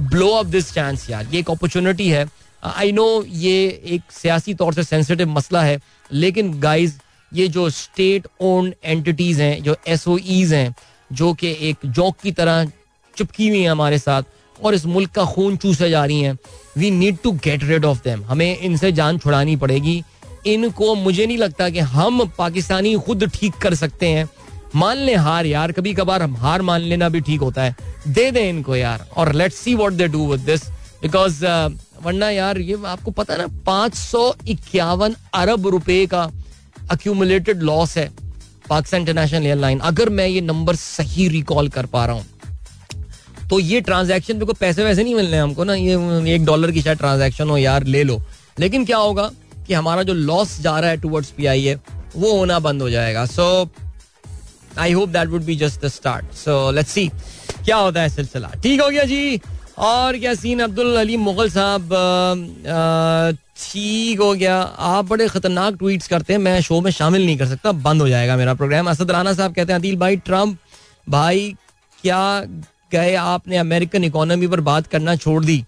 blow up this chance यार, ये एक अपॉर्चुनिटी है। आई नो ये एक सियासी तौर से सेंसिटिव मसला है, लेकिन गाइज़ ये जो स्टेट ओन एंटिटीज हैं, जो एस हैं, जो कि एक जौक की तरह चिपकी हुई हैं हमारे साथ और इस मुल्क का खून चूसे जा रही हैं। We need to get rid of them हमें इनसे जान छुड़ानी पड़ेगी। इनको मुझे नहीं लगता कि हम पाकिस्तानी खुद ठीक कर सकते हैं। मान ले हार यार कभी कभार हम हार मान लेना भी ठीक होता है। दे दें इनको यार और let's see what they do with this because वरना यार, ये आपको पता ना, पाँच सौ इक्यावन अरब रुपए का अक्यूमुलेटेड लॉस है। पाकिस्तान इंटरनेशनल एयरलाइन अगर मैं ये नंबर सही रिकॉल कर पा रहा हूँ। तो ये ट्रांजैक्शन पे कोई पैसे वैसे नहीं मिलने हमको ना, ये एक डॉलर की शायद ट्रांजैक्शन हो यार, ले लो। लेकिन क्या होगा कि हमारा जो लॉस जा रहा है टुवर्ड्स पी आई ए वो होना बंद हो जाएगा। So I hope that would be just the start so let's see क्या होता है सिलसिला। ठीक हो गया जी। और क्या सीन अब्दुल अली मुगल साहब ठीक हो गया। आप बड़े खतरनाक ट्वीट्स करते हैं, मैं शो में शामिल नहीं कर सकता, बंद हो जाएगा मेरा प्रोग्राम असद राना साहब कहते हैं, अदिल भाई ट्रंप भाई, क्या गए आपने अमेरिकन इकोनॉमी पर बात करना छोड़ दी.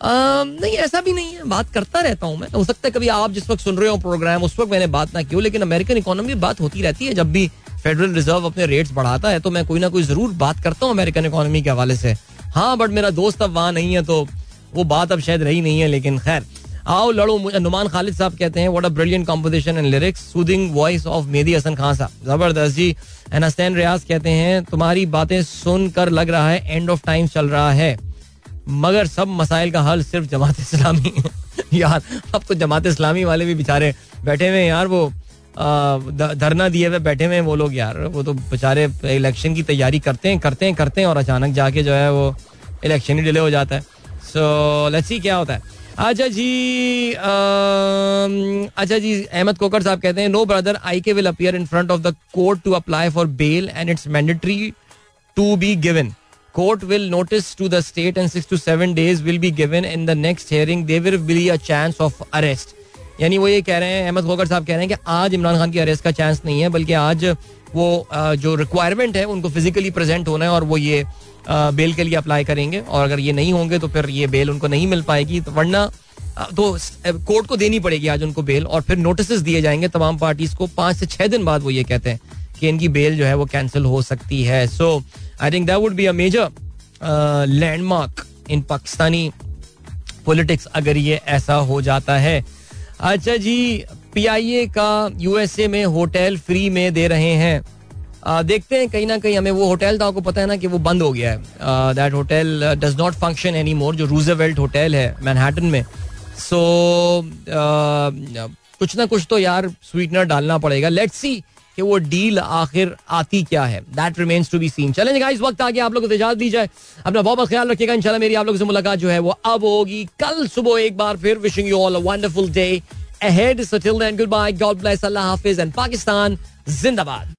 आ, नहीं ऐसा भी नहीं है। बात करता रहता हूँ मैं। हो सकता है कभी आप जिस वक्त सुन रहे हो प्रोग्राम उस वक्त मैंने बात ना की हो लेकिन अमेरिकन इकोनॉमी बात होती रहती है। जब भी फेडरल रिज़र्व अपने रेट्स बढ़ाता है तो मैं कोई ना कोई ज़रूर बात करता हूँ अमेरिकन इकोनॉमी के हवाले से। हाँ बट मेरा दोस्त अब वहाँ नहीं है तो वो बात अब शायद रही नहीं है लेकिन खैर। आओ लड़ो नुमान खालिद साहब कहते हैं what a brilliant composition and lyrics soothing voice of Mehdi Hassan Khan साहब। ज़बरदस्त जी एनास्टैन रियाज कहते हैं, तुम्हारी बातें सुनकर लग रहा है एंड ऑफ़ टाइम चल रहा है। मगर सब मसाइल का हल सिर्फ़ जमात इस्लामी यार, अब तो जमात इस्लामी वाले भी बेचारे बैठे हुए यार, वो धरना दिए हुए बैठे हुए वो लोग यार। वो तो बेचारे इलेक्शन की तैयारी करते हैं करते हैं करते हैं, और अचानक जाके जो है वो इलेक्शन ही डिले हो जाता है। सो लेट्स सी क्या होता है। अच्छा जी अच्छा जी, अहमद कोकर साहब कहते हैं नो ब्रदर आई के will appear in front of the court to apply for bail and it's mandatory to be given court will notice to the state and six to seven days will be given in the next hearing they will be a chance of arrest यानी वो ये कह रहे हैं, अहमद खोकर साहब कह रहे हैं कि आज इमरान खान की अरेस्ट का चांस नहीं है, बल्कि आज वो जो रिक्वायरमेंट है, उनको फिजिकली प्रेजेंट होना है और वो ये बेल के लिए अप्लाई करेंगे। और अगर ये नहीं होंगे तो फिर ये बेल उनको नहीं मिल पाएगी। तो वरना तो कोर्ट को देनी पड़ेगी आज उनको बेल और फिर नोटिस दिए जाएँगे तमाम पार्टीज़ को। पाँच से छह दिन बाद वो ये कहते हैं कि इनकी बेल जो है वो कैंसिल हो सकती है। So I think that would be a major landmark in Pakistani politics अगर ये ऐसा हो जाता है। अच्छा जी पीआईए का यूएसए में होटल फ्री में दे रहे हैं। देखते हैं कहीं ना कहीं हमें वो होटल था आपको पता है ना कि वो बंद हो गया है। That hotel does not function any more जो रूजेवेल्ट होटल है मैनहाटन में। सो so, कुछ ना कुछ तो यार स्वीटनर डालना पड़ेगा। लेट्स सी कि वो डील आखिर आती क्या है। That remains to be seen चलें गाइस वक्त आ गया आप लोगों को इजाज़त दी जाए। अपना बहुत बहुत ख्याल रखिएगा इंशाल्लाह मेरी आप लोगों से मुलाकात जो है वो अब होगी। कल सुबह एक बार फिर wishing you all a wonderful day ahead so till then goodbye god bless allah hafiz and pakistan zindabad